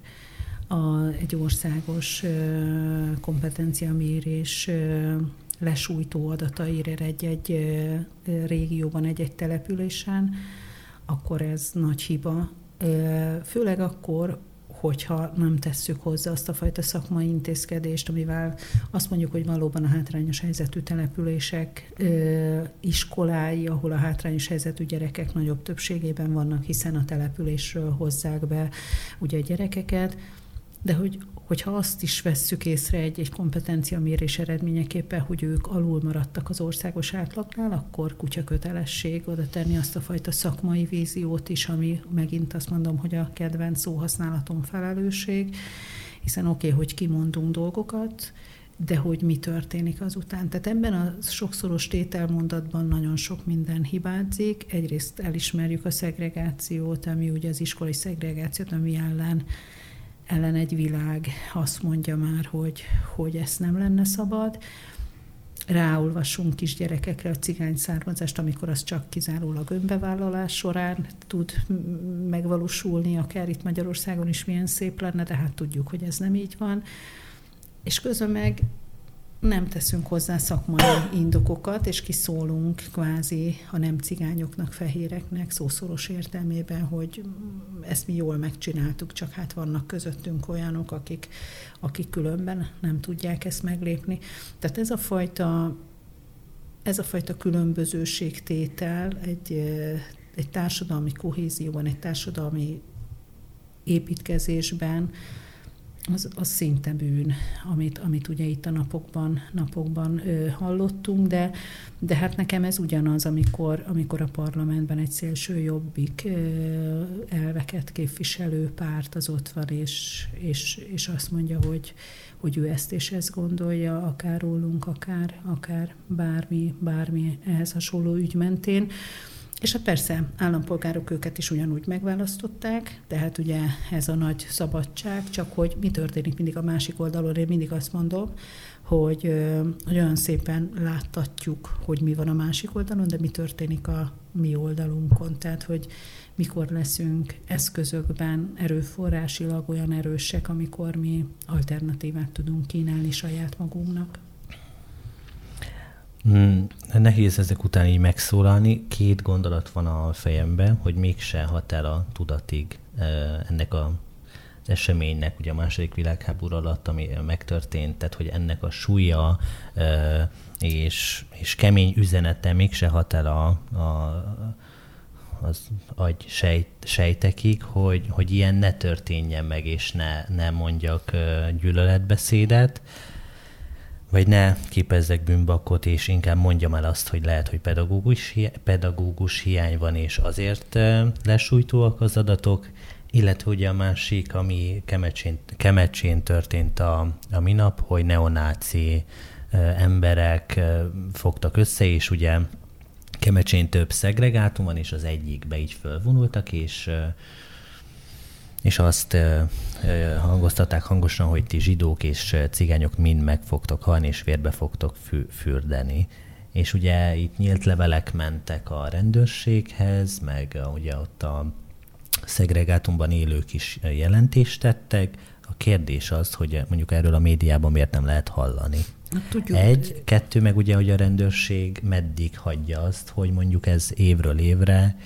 a, egy országos ö, kompetenciamérés ö, lesújtó adataira egy-egy régióban, egy-egy településen, akkor ez nagy hiba. Főleg akkor, hogyha nem tesszük hozzá azt a fajta szakmai intézkedést, amivel azt mondjuk, hogy valóban a hátrányos helyzetű települések iskolái, ahol a hátrányos helyzetű gyerekek nagyobb többségében vannak, hiszen a településről hozzák be ugye gyerekeket, de hogy, hogyha azt is vesszük észre egy, egy kompetenciamérés eredményeképpen, hogy ők alul maradtak az országos átlagnál, akkor kutya kötelesség oda tenni azt a fajta szakmai víziót is, ami megint azt mondom, hogy a kedvenc szóhasználatom felelősség, hiszen oké, okay, hogy kimondunk dolgokat, de hogy mi történik azután. Tehát ebben a sokszoros tételmondatban nagyon sok minden hibázik. Egyrészt elismerjük a szegregációt, ami ugye az iskolai szegregációt, ami ellen ellen egy világ azt mondja már, hogy, hogy ezt nem lenne szabad. Ráolvasunk kisgyerekekre a cigány származást, amikor az csak kizárólag önbevállalás során tud megvalósulni, akár itt Magyarországon is milyen szép lenne, de hát tudjuk, hogy ez nem így van. És közben meg nem teszünk hozzá szakmai indokokat, és kiszólunk kvázi a nem cigányoknak, fehéreknek, szószoros értelmében, hogy ezt mi jól megcsináltuk, csak hát vannak közöttünk olyanok, akik, akik különben nem tudják ezt meglépni. Tehát ez a fajta, ez a fajta különbözőségtétel egy, egy társadalmi kohézióban, egy társadalmi építkezésben, az, az szinte bűn, amit, amit ugye itt a napokban, napokban ö, hallottunk, de, de hát nekem ez ugyanaz, amikor, amikor a parlamentben egy szélső jobbik ö, elveket képviselő párt az ott van, és, és, és azt mondja, hogy, hogy ő ezt és ezt gondolja, akár rólunk, akár, akár bármi, bármi ehhez hasonló ügy mentén. És hát persze, állampolgárok őket is ugyanúgy megválasztották, tehát ugye ez a nagy szabadság, csak hogy mi történik mindig a másik oldalon, én mindig azt mondom, hogy, hogy olyan szépen láttatjuk, hogy mi van a másik oldalon, de mi történik a mi oldalunkon, tehát hogy mikor leszünk eszközökben erőforrásilag olyan erősek, amikor mi alternatívát tudunk kínálni saját magunknak. Hmm, nehéz ezek után így megszólalni. Két gondolat van a fejemben, hogy mégse hat el a tudatig ennek a az eseménynek, ugye a második világháború alatt, ami megtörtént, tehát hogy ennek a súlya és, és kemény üzenete mégse hat el a, a, az agy sejt, sejtekig, hogy, hogy ilyen ne történjen meg, és ne, ne mondjak gyűlöletbeszédet vagy ne képezzek bűnbakot, és inkább mondjam el azt, hogy lehet, hogy pedagógus, pedagógus hiány van, és azért lesújtóak az adatok, illetve ugye a másik, ami Kemecsén, Kemecsén történt a, a minap, hogy neonáci emberek fogtak össze, és ugye Kemecsén több szegregátum van, és az egyikbe így fölvonultak, és és azt hangoztatták hangosan, hogy ti zsidók és cigányok mind meg fogtok halni, és vérbe fogtok fü- fürdeni. És ugye itt nyílt levelek mentek a rendőrséghez, meg ugye ott a szegregátumban élők is jelentést tettek. A kérdés az, hogy mondjuk erről a médiában miért nem lehet hallani. Hát, tudjuk. Egy, kettő, meg ugye, hogy a rendőrség meddig hagyja azt, hogy mondjuk ez évről évre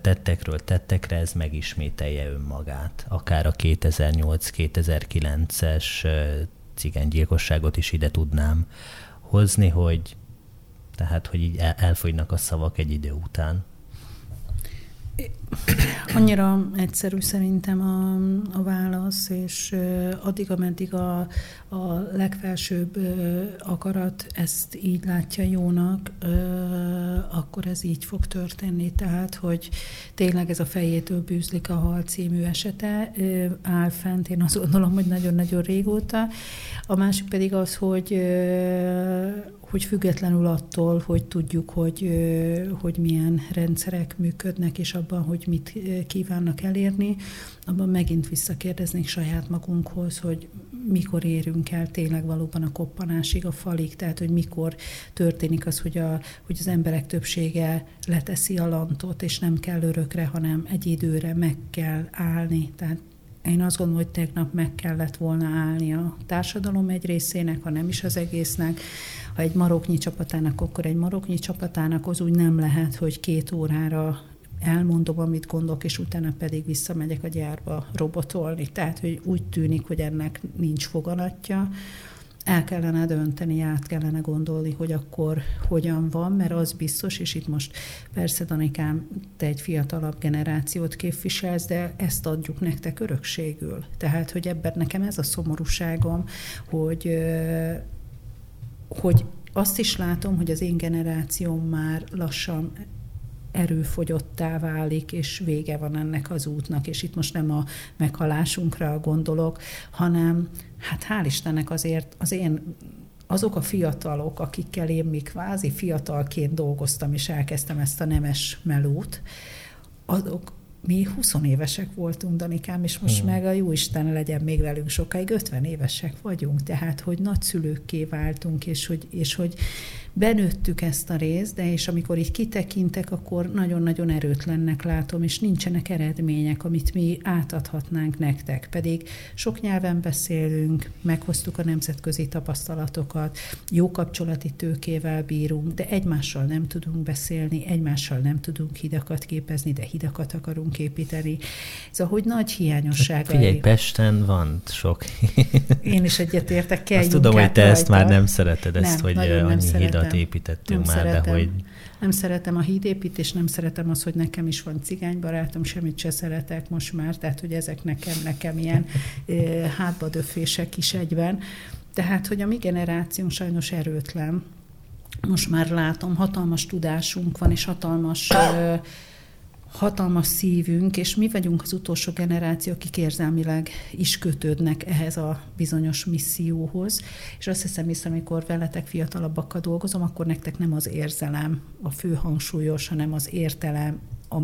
tettekről tettekre ez megismételje önmagát. Akár a 2008-2009-es cigánygyilkosságot is ide tudnám hozni, hogy tehát, hogy így elfogynak a szavak egy idő után. Annyira egyszerű szerintem a, a válasz, és addig, ameddig a, a legfelsőbb akarat ezt így látja jónak, akkor ez így fog történni. Tehát, hogy tényleg ez a fejétől bűzlik a hal című esete áll fent, én azt gondolom, hogy nagyon-nagyon régóta. A másik pedig az, hogy, hogy függetlenül attól, hogy tudjuk, hogy, hogy milyen rendszerek működnek, és abban, hogy mit kívánnak elérni, abban megint visszakérdeznék saját magunkhoz, hogy mikor érünk el tényleg valóban a koppanásig, a falig, tehát hogy mikor történik az, hogy, a, hogy az emberek többsége leteszi a lantot, és nem kell örökre, hanem egy időre meg kell állni. Tehát én azt gondolom, hogy tegnap meg kellett volna állni a társadalom egy részének, ha nem is az egésznek. Ha egy maroknyi csapatának, akkor egy maroknyi csapatának az úgy nem lehet, hogy két órára elmondom, amit gondolok, és utána pedig visszamegyek a gyárba robotolni. Tehát, hogy úgy tűnik, hogy ennek nincs foganatja, el kellene dönteni, át kellene gondolni, hogy akkor hogyan van, mert az biztos, és itt most persze, Danikám, te egy fiatalabb generációt képviselsz, de ezt adjuk nektek örökségül. Tehát, hogy ebben nekem ez a szomorúságom, hogy, hogy azt is látom, hogy az én generációm már lassan erőfogyottá válik, és vége van ennek az útnak, és itt most nem a meghalásunkra gondolok, hanem hát hál' Istennek azért az én azok a fiatalok, akikkel én még kvázi fiatalként dolgoztam, és elkezdtem ezt a nemes melót, azok, mi 20 évesek voltunk, Danikám, és most hmm. meg a jó Isten legyen még velünk sokáig, 50 évesek vagyunk, tehát hogy nagyszülőkké váltunk, és hogy, és hogy benőttük ezt a részt, de és amikor így kitekintek, akkor nagyon-nagyon erőtlennek látom, és nincsenek eredmények, amit mi átadhatnánk nektek. Pedig sok nyelven beszélünk, meghoztuk a nemzetközi tapasztalatokat, jó kapcsolati tőkével bírunk, de egymással nem tudunk beszélni, egymással nem tudunk hidakat képezni, de hidakat akarunk építeni. Szóval, hogy nagy hiányossága. Figyelj, Pesten van sok. Én is egyetértek, kell Azt tudom, hogy te rajta. ezt már nem szereted, ezt, nem, hogy annyi hidat hidat építettünk nem már, szeretem. de hogy... Nem szeretem a hídépítést, nem szeretem az, hogy nekem is van cigánybarátom, semmit se szeretek most már, tehát hogy ezek nekem, nekem ilyen hátbadöfések is egyben. Tehát, hogy a mi generációnk sajnos erőtlen. Most már látom, hatalmas tudásunk van, és hatalmas hatalmas szívünk, és mi vagyunk az utolsó generáció, akik érzelmileg is kötődnek ehhez a bizonyos misszióhoz. És azt hiszem, hisz, amikor veletek fiatalabbakkal dolgozom, akkor nektek nem az érzelem a fő hangsúlyos, hanem az értelem, a,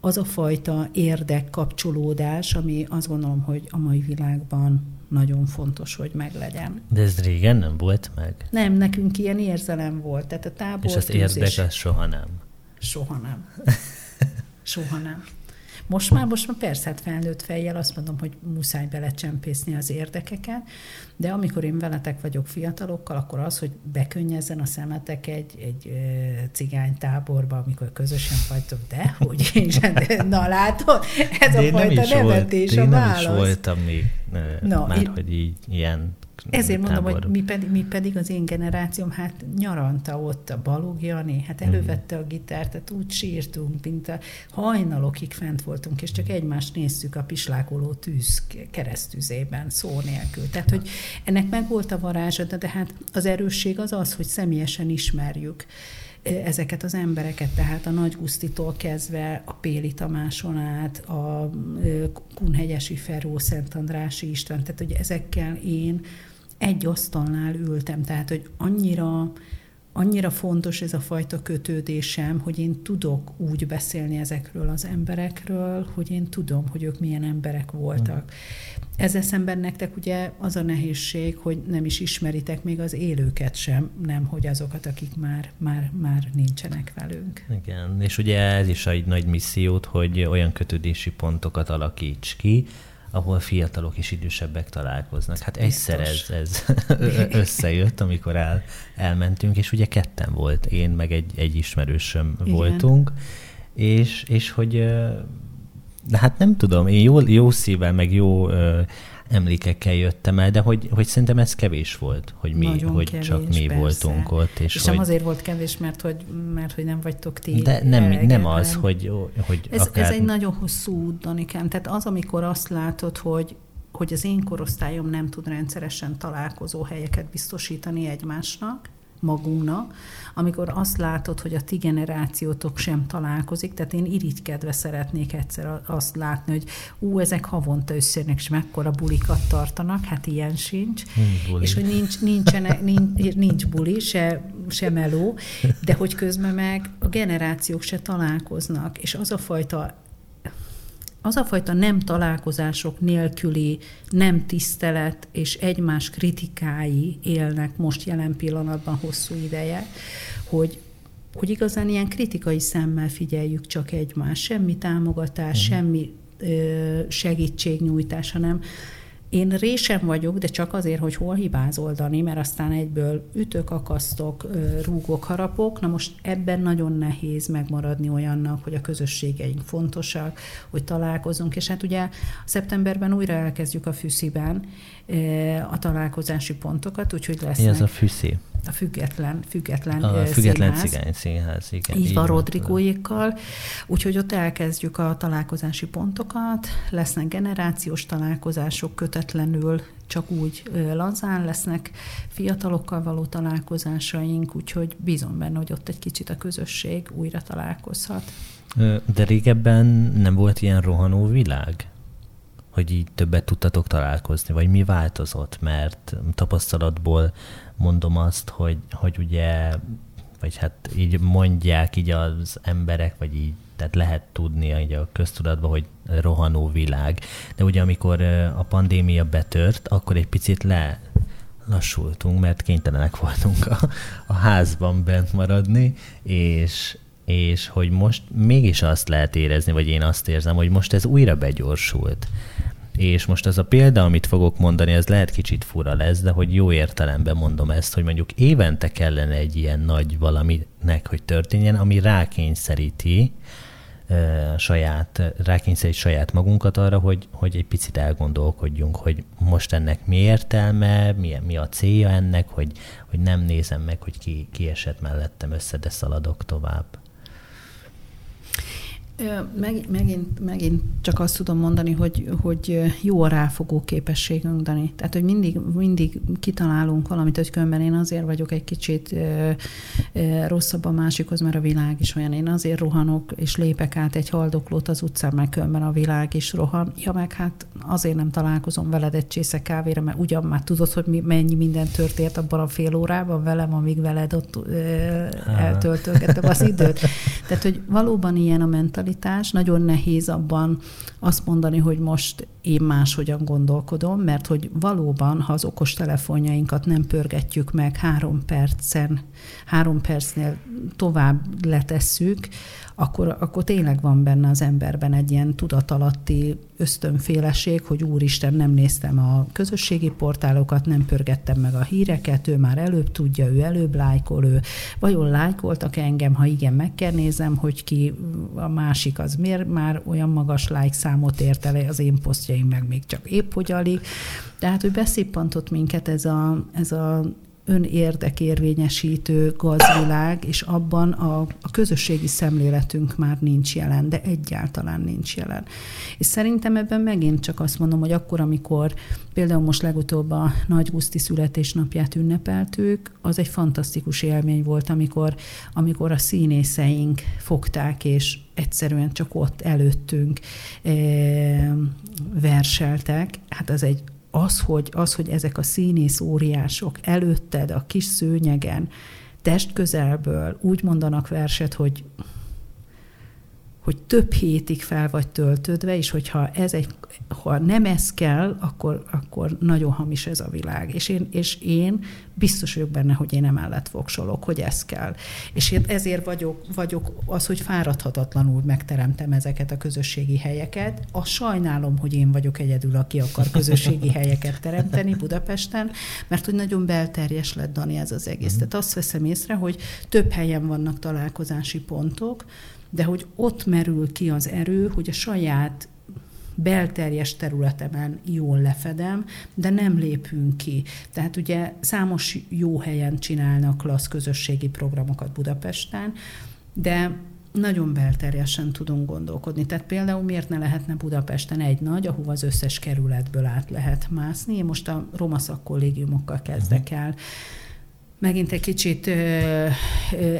az a fajta érdek kapcsolódás, ami azt gondolom, hogy a mai világban nagyon fontos, hogy meglegyen. De ez régen nem volt meg? Nem, nekünk ilyen érzelem volt. Tehát a tábor És az érdek az soha nem? Soha nem. Soha nem. Most már, most már persze, hát felnőtt fejjel azt mondom, hogy muszáj belecsempészni az érdekeket, de amikor én veletek vagyok fiatalokkal, akkor az, hogy bekönnyezzen a szemetek egy, egy e, cigány táborba, amikor közösen vagytok, de hogy is, na látod, ez de a fajta nevetés volt, a válasz. Én nem is voltam még, no, már, én, hogy így ilyen ezért mondom, hogy mi pedig, mi pedig az én generációm, hát nyaranta ott a Balog Jani, hát elővette a gitárt, tehát úgy sírtunk, mint a hajnalokig fent voltunk, és csak egymást néztük a pislákoló tűz keresztüzében, szó nélkül. Tehát, hogy ennek meg volt a varázsa, de hát az erősség az az, hogy személyesen ismerjük ezeket az embereket, tehát a Nagy Gusztitól kezdve a Péli Tamáson át, a Kunhegyesi Feró, Szent Andrási István, tehát hogy ezekkel én egy asztalnál ültem, tehát hogy annyira annyira fontos ez a fajta kötődésem, hogy én tudok úgy beszélni ezekről az emberekről, hogy én tudom, hogy ők milyen emberek voltak. Ezzel szemben nektek ugye az a nehézség, hogy nem is ismeritek még az élőket sem, nem hogy azokat, akik már, már, már nincsenek velünk. Igen, és ugye ez is egy nagy missziót, hogy olyan kötődési pontokat alakíts ki, ahol fiatalok és idősebbek találkoznak. Hát egyszer ez, ez összejött, amikor el, elmentünk, és ugye ketten volt, én meg egy, egy ismerősöm Igen. voltunk, és, és hogy de hát nem tudom, én jó, jó szívvel, meg jó emlékekkel jöttem el, de hogy, hogy szerintem ez kevés volt, hogy mi, Nagyon hogy kevés, csak mi persze. voltunk ott. És, és hogy... nem azért volt kevés, mert hogy, mert hogy nem vagytok ti. De nem, nem az, hogy, hogy ez, akár... ez egy nagyon hosszú út, Danikám. Tehát az, amikor azt látod, hogy, hogy az én korosztályom nem tud rendszeresen találkozó helyeket biztosítani egymásnak, magunknak, amikor azt látod, hogy a ti generációtok sem találkozik, tehát én irigykedve szeretnék egyszer azt látni, hogy ú, ezek havonta összejönnek, és mekkora bulikat tartanak, hát ilyen sincs, buli. és hogy nincs, nincsenek, nincs, nincs buli, se, se meló, de hogy közben meg a generációk se találkoznak, és az a fajta az a fajta nem találkozások nélküli nem tisztelet és egymás kritikái élnek most jelen pillanatban hosszú ideje, hogy, hogy igazán ilyen kritikai szemmel figyeljük csak egymást, semmi támogatás, uh-huh. semmi ö, segítségnyújtás, hanem én résem vagyok, de csak azért, hogy hol hibázol, Dani, mert aztán egyből ütök, akasztok, rúgok, harapok. Na most ebben nagyon nehéz megmaradni olyannak, hogy a közösségeink fontosak, hogy találkozunk, és hát ugye szeptemberben újra elkezdjük a Fűsziben a találkozási pontokat, úgyhogy lesz. Mi az a Fűszi? a független, független, a független színház. cigány színház. Igen, így, így van, Rodrigóékkal. Úgyhogy ott elkezdjük a találkozási pontokat, lesznek generációs találkozások kötetlenül, csak úgy lazán lesznek fiatalokkal való találkozásaink, úgyhogy bízom benne, hogy ott egy kicsit a közösség újra találkozhat. De régebben nem volt ilyen rohanó világ? hogy így többet tudtatok találkozni, vagy mi változott? Mert tapasztalatból mondom azt, hogy, hogy ugye, vagy hát így mondják így az emberek, vagy így, tehát lehet tudni így a köztudatban, hogy rohanó világ. De ugye amikor a pandémia betört, akkor egy picit le lassultunk, mert kénytelenek voltunk a, a házban bent maradni, és, és hogy most mégis azt lehet érezni, vagy én azt érzem, hogy most ez újra begyorsult. És most ez a példa, amit fogok mondani, ez lehet kicsit fura lesz, de hogy jó értelemben mondom ezt, hogy mondjuk évente kellene egy ilyen nagy valaminek, hogy történjen, ami rákényszeríti saját, rákényszerít saját magunkat arra, hogy, hogy egy picit elgondolkodjunk, hogy most ennek mi értelme, mi, mi a célja ennek, hogy, hogy nem nézem meg, hogy ki, ki esett mellettem össze, de szaladok tovább. Meg, megint, megint csak azt tudom mondani, hogy, hogy jó a ráfogó képességünk, Dani. Tehát, hogy mindig, mindig kitalálunk valamit, hogy különben én azért vagyok egy kicsit rosszabb a másikhoz, mert a világ is olyan. Én azért rohanok, és lépek át egy haldoklót az utcán, mert különben a világ is rohan. Ja, meg hát azért nem találkozom veled egy csésze kávéra, mert ugyan már tudod, hogy mi, mennyi minden történt abban a fél órában velem, amíg veled ott ö, eltöltögettem az időt. Tehát, hogy valóban ilyen a mentalitás, mentalitás. Nagyon nehéz abban azt mondani, hogy most én máshogyan gondolkodom, mert hogy valóban, ha az okos telefonjainkat nem pörgetjük meg három percen, három percnél tovább letesszük, akkor, akkor tényleg van benne az emberben egy ilyen tudatalatti ösztönféleség, hogy úristen, nem néztem a közösségi portálokat, nem pörgettem meg a híreket, ő már előbb tudja, ő előbb lájkol, ő vajon lájkoltak engem, ha igen, meg kell nézem, hogy ki a másik az miért már olyan magas like számot ért el, az én posztjaim meg még csak épp hogy alig. Tehát, hogy beszippantott minket ez a, ez a önérdekérvényesítő gazvilág, és abban a, a közösségi szemléletünk már nincs jelen, de egyáltalán nincs jelen. És szerintem ebben megint csak azt mondom, hogy akkor, amikor például most legutóbb a Nagy Guszti születésnapját ünnepeltük, az egy fantasztikus élmény volt, amikor, amikor a színészeink fogták, és egyszerűen csak ott előttünk e, verseltek. Hát az egy az hogy, az, hogy ezek a színész óriások előtted a kis szőnyegen, testközelből úgy mondanak verset, hogy hogy több hétig fel vagy töltődve, és hogyha ez egy, ha nem ez kell, akkor, akkor nagyon hamis ez a világ. És én, és én biztos vagyok benne, hogy én emellett fogsolok, hogy ez kell. És én ezért vagyok, vagyok az, hogy fáradhatatlanul megteremtem ezeket a közösségi helyeket. A sajnálom, hogy én vagyok egyedül, aki akar közösségi helyeket teremteni Budapesten, mert hogy nagyon belterjes lett, Dani, ez az egész. Tehát azt veszem észre, hogy több helyen vannak találkozási pontok, de hogy ott merül ki az erő, hogy a saját belterjes területemen jól lefedem, de nem lépünk ki. Tehát ugye számos jó helyen csinálnak klassz közösségi programokat Budapesten, de nagyon belterjesen tudunk gondolkodni. Tehát például miért ne lehetne Budapesten egy nagy, ahova az összes kerületből át lehet mászni. Én most a Roma szakkollégiumokkal kezdek el megint egy kicsit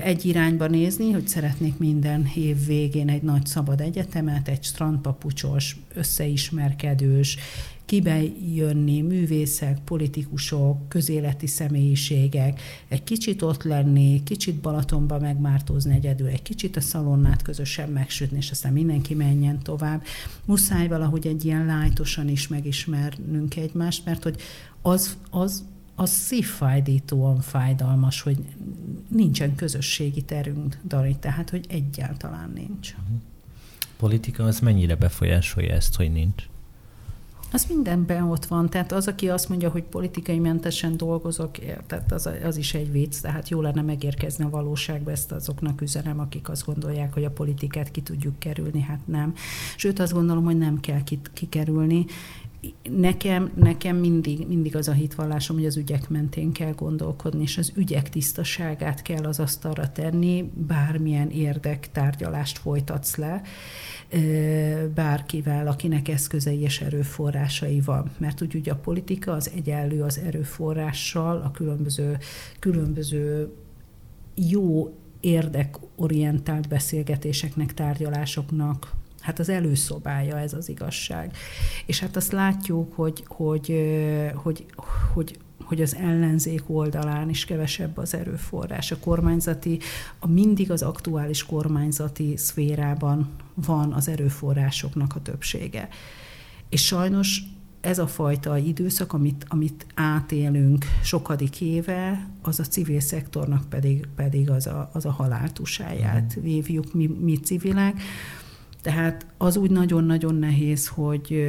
egy irányba nézni, hogy szeretnék minden év végén egy nagy szabad egyetemet, egy strandpapucsos, összeismerkedős, kibe jönni művészek, politikusok, közéleti személyiségek, egy kicsit ott lenni, kicsit Balatonba megmártózni egyedül, egy kicsit a szalonnát közösen megsütni, és aztán mindenki menjen tovább. Muszáj valahogy egy ilyen lájtosan is megismernünk egymást, mert hogy az, az az szívfájdítóan fájdalmas, hogy nincsen közösségi terünk, Dari, tehát, hogy egyáltalán nincs. Mhm. Politika az mennyire befolyásolja ezt, hogy nincs? Az mindenben ott van. Tehát az, aki azt mondja, hogy politikai mentesen dolgozok, tehát az, az is egy vicc, tehát jó lenne megérkezni a valóságba, ezt azoknak üzenem, akik azt gondolják, hogy a politikát ki tudjuk kerülni, hát nem. Sőt, azt gondolom, hogy nem kell kikerülni, nekem, nekem mindig, mindig az a hitvallásom, hogy az ügyek mentén kell gondolkodni, és az ügyek tisztaságát kell az asztalra tenni, bármilyen érdektárgyalást folytatsz le, bárkivel, akinek eszközei és erőforrásai van. Mert úgy ugye a politika az egyenlő az erőforrással, a különböző, különböző jó érdekorientált beszélgetéseknek, tárgyalásoknak, hát az előszobája ez az igazság. És hát azt látjuk, hogy, hogy, hogy, hogy, hogy az ellenzék oldalán is kevesebb az erőforrás. A kormányzati, a mindig az aktuális kormányzati szférában van az erőforrásoknak a többsége. És sajnos ez a fajta időszak, amit, amit átélünk sokadik éve, az a civil szektornak pedig, pedig az, a, az a haláltusáját vívjuk mi, mi civilek. Tehát az úgy nagyon-nagyon nehéz, hogy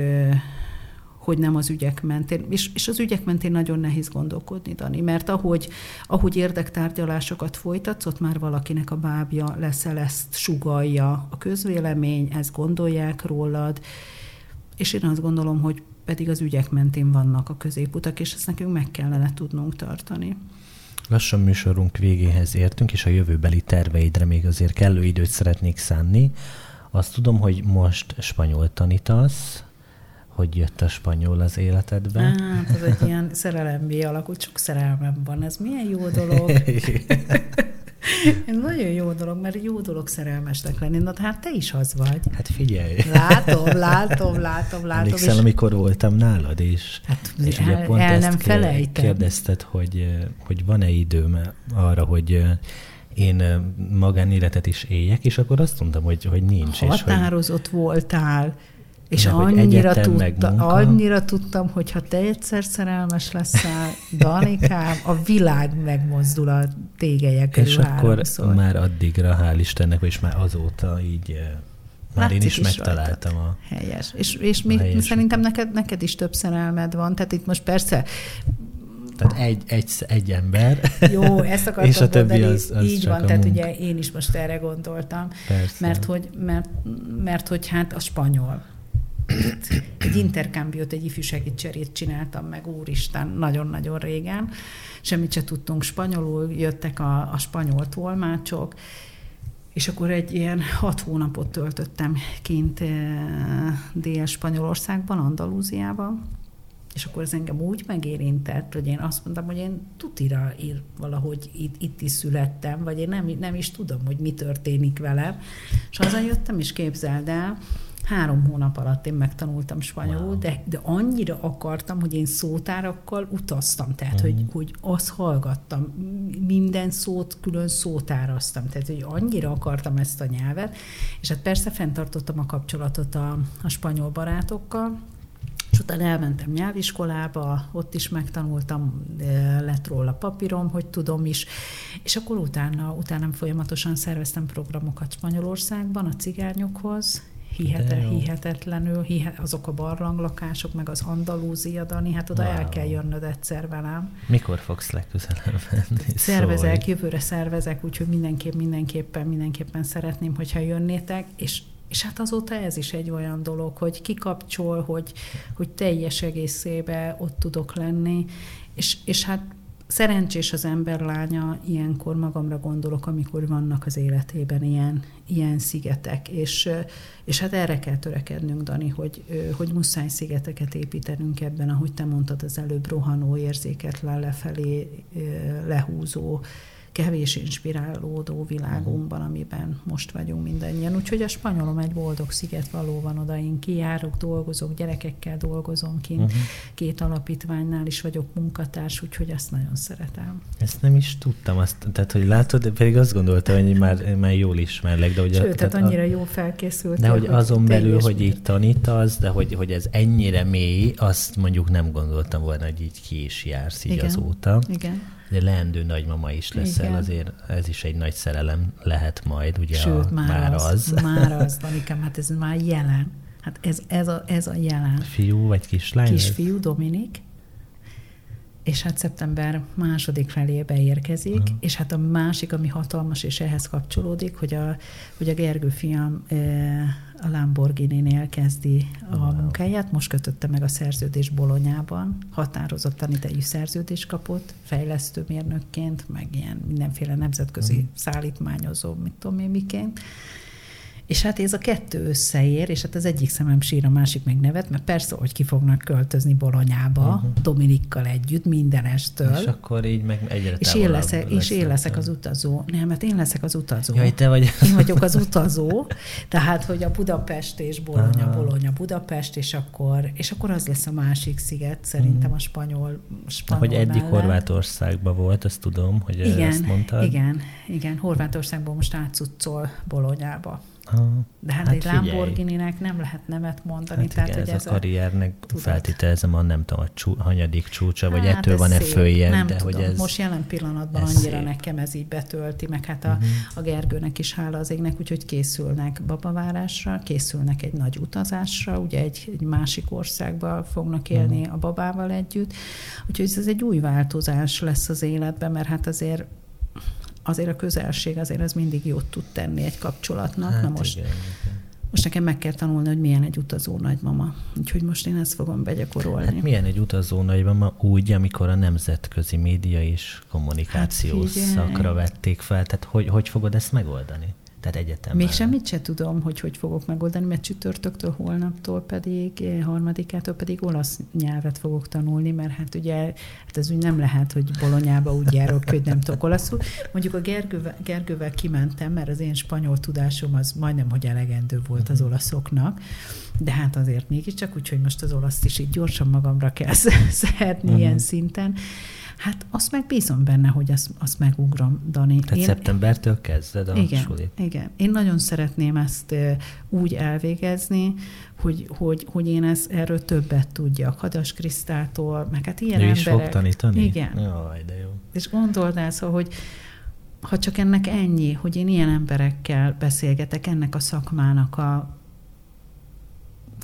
hogy nem az ügyek mentén. És, és az ügyek mentén nagyon nehéz gondolkodni, Dani, mert ahogy, ahogy érdektárgyalásokat folytatsz, ott már valakinek a bábja leszel, ezt sugalja a közvélemény, ezt gondolják rólad, és én azt gondolom, hogy pedig az ügyek mentén vannak a középutak, és ezt nekünk meg kellene tudnunk tartani. Lassan műsorunk végéhez értünk, és a jövőbeli terveidre még azért kellő időt szeretnék szánni. Azt tudom, hogy most spanyol tanítasz, hogy jött a spanyol az életedbe? Hát, ez egy ilyen szerelembé alakult, csak szerelmem van. Ez milyen jó dolog. Ez nagyon jó dolog, mert jó dolog szerelmesnek lenni. Na, hát te is az vagy. Hát figyelj. Látom, látom, látom, látom. Emlékszel, és... amikor voltam nálad, és, hát, és el, ugye pont el nem felejtem. kérdezted, hogy, hogy van-e időm arra, hogy én magánéletet is éljek, és akkor azt mondtam, hogy, hogy nincs. Határozott és hogy... voltál, és De annyira, tudta, annyira tudtam, hogy ha te egyszer szerelmes leszel, Danikám, a világ megmozdul a tégelyek körül És akkor háromszor. már addigra, hál' Istennek, és már azóta így már Látszik én is, is megtaláltam rajtad. a Helyes. És, és még helyes szerintem neked, neked is több szerelmed van. Tehát itt most persze tehát egy, egy, egy ember. Jó, ezt akartam és a többi mondani. Az, az Így van, tehát ugye én is most erre gondoltam. Persze. Mert hogy, mert, mert hogy hát a spanyol. Egy interkambiót, egy ifjúsági cserét csináltam meg, úristen, nagyon-nagyon régen. Semmit se tudtunk spanyolul, jöttek a, a spanyol tolmácsok, és akkor egy ilyen hat hónapot töltöttem kint eh, Dél-Spanyolországban, Andalúziában, és akkor ez engem úgy megérintett, hogy én azt mondtam, hogy én tutira ír valahogy itt, itt is születtem, vagy én nem, nem is tudom, hogy mi történik velem. És hazajöttem, és képzeld el, három hónap alatt én megtanultam spanyolul, wow. de, de annyira akartam, hogy én szótárakkal utaztam, tehát mm. hogy, hogy azt hallgattam, minden szót külön szótáraztam, tehát hogy annyira akartam ezt a nyelvet, és hát persze fenntartottam a kapcsolatot a, a spanyol barátokkal, és utána elmentem nyelviskolába, ott is megtanultam, lett róla papírom, hogy tudom is, és akkor utána, utána folyamatosan szerveztem programokat Spanyolországban a cigányokhoz, Hihete, hihetetlenül, hihet, azok a barlanglakások, meg az Andalúzia, Dani, hát oda wow. el kell jönnöd egyszer velem. Mikor fogsz legközelebb venni? Szervezek, Szólj. jövőre szervezek, úgyhogy mindenképp, mindenképpen, mindenképpen szeretném, hogyha jönnétek, és és hát azóta ez is egy olyan dolog, hogy kikapcsol, hogy, hogy teljes egészébe ott tudok lenni, és, és hát szerencsés az ember lánya, ilyenkor magamra gondolok, amikor vannak az életében ilyen, ilyen szigetek, és, és hát erre kell törekednünk, Dani, hogy, hogy muszáj szigeteket építenünk ebben, ahogy te mondtad az előbb, rohanó, érzéketlen, lefelé lehúzó, kevés inspirálódó világunkban, amiben most vagyunk mindannyian. Úgyhogy a spanyolom egy boldog sziget valóban oda, én kijárok, dolgozok, gyerekekkel dolgozom kint, uh-huh. két alapítványnál is vagyok munkatárs, úgyhogy ezt nagyon szeretem. Ezt nem is tudtam, azt, tehát hogy látod, de pedig azt gondoltam, hogy már, már jól ismerlek. De hogy Sőt, a, tehát annyira a, jó felkészült. De hogy azon belül, hogy így tanítasz, de hogy, hogy ez ennyire mély, azt mondjuk nem gondoltam volna, hogy így ki is jársz így Igen. azóta. Igen leendő nagymama is leszel, Igen. azért ez is egy nagy szerelem lehet majd, ugye Sőt, a, már, már az. az. Már az, Danikám, hát ez már jelen. Hát ez, ez, a, ez a jelen. Fiú vagy kislány? Kisfiú, Dominik, és hát szeptember második felébe érkezik, uh-huh. és hát a másik, ami hatalmas, és ehhez kapcsolódik, hogy a, hogy a Gergő fiam a Lamborghini-nél kezdi a wow. munkáját, most kötötte meg a szerződés Bolonyában, határozottan idejű szerződés kapott, fejlesztőmérnökként, meg ilyen mindenféle nemzetközi uh-huh. szállítmányozó, mit tudom én miként, és hát ez a kettő összeér, és hát az egyik szemem sír, a másik meg nevet, mert persze, hogy ki fognak költözni Bolonyába, uh-huh. Dominikkal együtt, mindenestől. És akkor így meg egyre És én leszek, és én leszek az utazó. Nem, mert én leszek az utazó. Jaj, te vagy. Én vagyok az utazó, tehát, hogy a Budapest és Bolonya, uh-huh. Bolonya, Budapest, és akkor, és akkor az lesz a másik sziget, szerintem a spanyol, spanyol Hogy eddig mellett. Horvátországban volt, azt tudom, hogy igen, ezt mondtad. Igen, igen, Horvátországból most átcuccol Bolonyába. De hát, hát egy Lamborghini-nek nem lehet nemet mondani. Hát tehát, igen, hogy ez, ez a karriernek feltételezem a nem tudom, a csú, hanyadik csúcsa, vagy hát ettől van-e följebb. Nem de tudom, hogy ez, most jelen pillanatban ez annyira szép. nekem ez így betölti, meg hát a, uh-huh. a Gergőnek is hála az égnek, úgyhogy készülnek babavárásra, készülnek egy nagy utazásra, ugye egy, egy másik országba fognak élni uh-huh. a babával együtt, úgyhogy ez egy új változás lesz az életben, mert hát azért azért a közelség azért ez mindig jót tud tenni egy kapcsolatnak. Hát Na most, igen, igen. most nekem meg kell tanulni, hogy milyen egy utazó nagymama. Úgyhogy most én ezt fogom begyakorolni. Hát milyen egy utazó nagymama úgy, amikor a nemzetközi média és kommunikációs hát szakra vették fel. Tehát hogy, hogy fogod ezt megoldani? Tehát egyetemben. Még semmit se tudom, hogy hogy fogok megoldani, mert csütörtöktől, holnaptól pedig, eh, harmadikától pedig olasz nyelvet fogok tanulni, mert hát ugye hát ez úgy nem lehet, hogy bolonyába úgy járok, hogy nem tudok olaszul. Mondjuk a Gergővel, Gergővel kimentem, mert az én spanyol tudásom az majdnem, hogy elegendő volt az mhm. olaszoknak, de hát azért mégiscsak, úgyhogy most az olaszt is így gyorsan magamra kell szedni uh-huh. ilyen szinten. Hát azt meg bízom benne, hogy azt, azt megugrom, Dani. Tehát Én, szeptembertől kezded a igen, sulit. Igen. Én nagyon szeretném ezt úgy elvégezni, hogy, hogy, hogy én ez, erről többet tudjak. Hadas Krisztától, meg hát ilyen ő emberek. is fog tanítani? Igen. Jaj, de jó. És gondold el, szóval, hogy ha csak ennek ennyi, hogy én ilyen emberekkel beszélgetek, ennek a szakmának a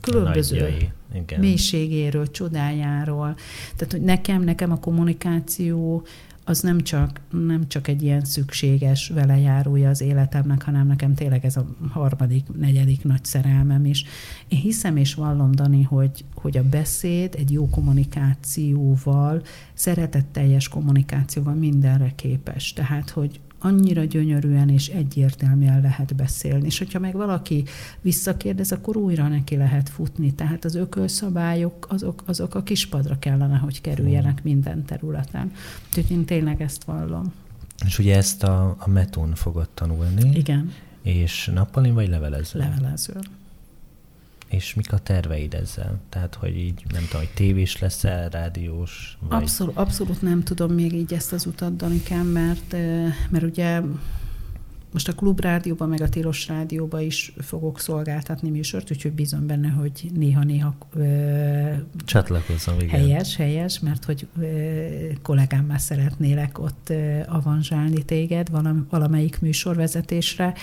különböző a igen. mélységéről, csodájáról. Tehát, hogy nekem, nekem a kommunikáció az nem csak, nem csak egy ilyen szükséges velejárója az életemnek, hanem nekem tényleg ez a harmadik, negyedik nagy szerelmem is. Én hiszem és vallom, Dani, hogy, hogy a beszéd egy jó kommunikációval, szeretetteljes kommunikációval mindenre képes. Tehát, hogy annyira gyönyörűen és egyértelműen lehet beszélni. És hogyha meg valaki visszakérdez, akkor újra neki lehet futni. Tehát az ökölszabályok, azok, azok a kispadra kellene, hogy kerüljenek minden területen. Úgyhogy én tényleg ezt vallom. És ugye ezt a, a metón fogod tanulni? Igen. És nappalin vagy levelező? Levelező. És mik a terveid ezzel? Tehát, hogy így, nem tudom, hogy tévés leszel, rádiós? Vagy... Abszolút, abszolút nem tudom még így ezt az utat, Danikám, mert, mert ugye most a klubrádióban, meg a Tilos rádióban is fogok szolgáltatni műsort, úgyhogy bízom benne, hogy néha-néha csatlakozom, igen. Helyes, helyes, mert hogy kollégámmá szeretnélek ott avanzsálni téged valamelyik műsorvezetésre,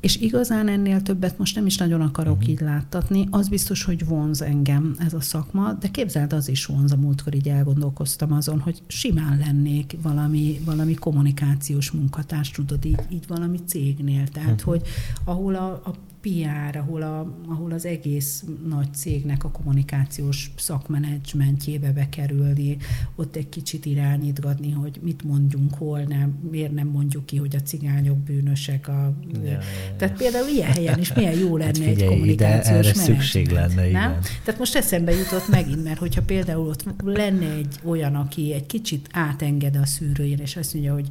és igazán ennél többet most nem is nagyon akarok uh-huh. így láttatni. Az biztos, hogy vonz engem ez a szakma, de képzeld, az is vonz. A múltkor így elgondolkoztam azon, hogy simán lennék valami, valami kommunikációs munkatárs, tudod, így, így valami cégnél. Tehát, uh-huh. hogy ahol a, a PR, ahol, a, ahol az egész nagy cégnek a kommunikációs szakmenedzsmentjébe bekerülni, ott egy kicsit irányítgatni, hogy mit mondjunk, hol nem, miért nem mondjuk ki, hogy a cigányok bűnösek. A, ja, ja, Tehát például ilyen helyen is milyen jó lenne hát figyelj, egy kommunikációs ide, erre szükség lenne, nem? igen. Tehát most eszembe jutott megint, mert hogyha például ott lenne egy olyan, aki egy kicsit átenged a szűrőjén, és azt mondja, hogy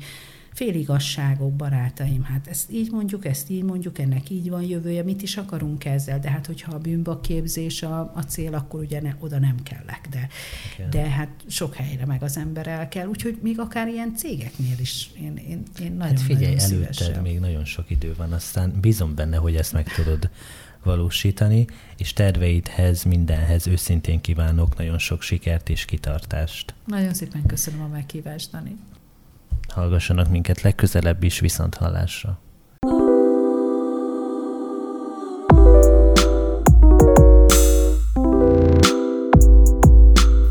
féligasságok, barátaim, hát ezt így mondjuk, ezt így mondjuk, ennek így van jövője, mit is akarunk ezzel, de hát hogyha a bűnbaképzés a, a cél, akkor ugye ne, oda nem kellek, de, de hát sok helyre meg az ember el kell, úgyhogy még akár ilyen cégeknél is én, én, én nagyon Hát figyelj, nagyon előtted még nagyon sok idő van, aztán bízom benne, hogy ezt meg tudod valósítani, és terveidhez, mindenhez őszintén kívánok nagyon sok sikert és kitartást. Nagyon szépen köszönöm a meghívást, Dani. Hallgassanak minket legközelebb is viszont hallásra.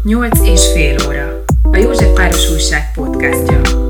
Nyolc és fél óra. A József Páros Újság podcastja.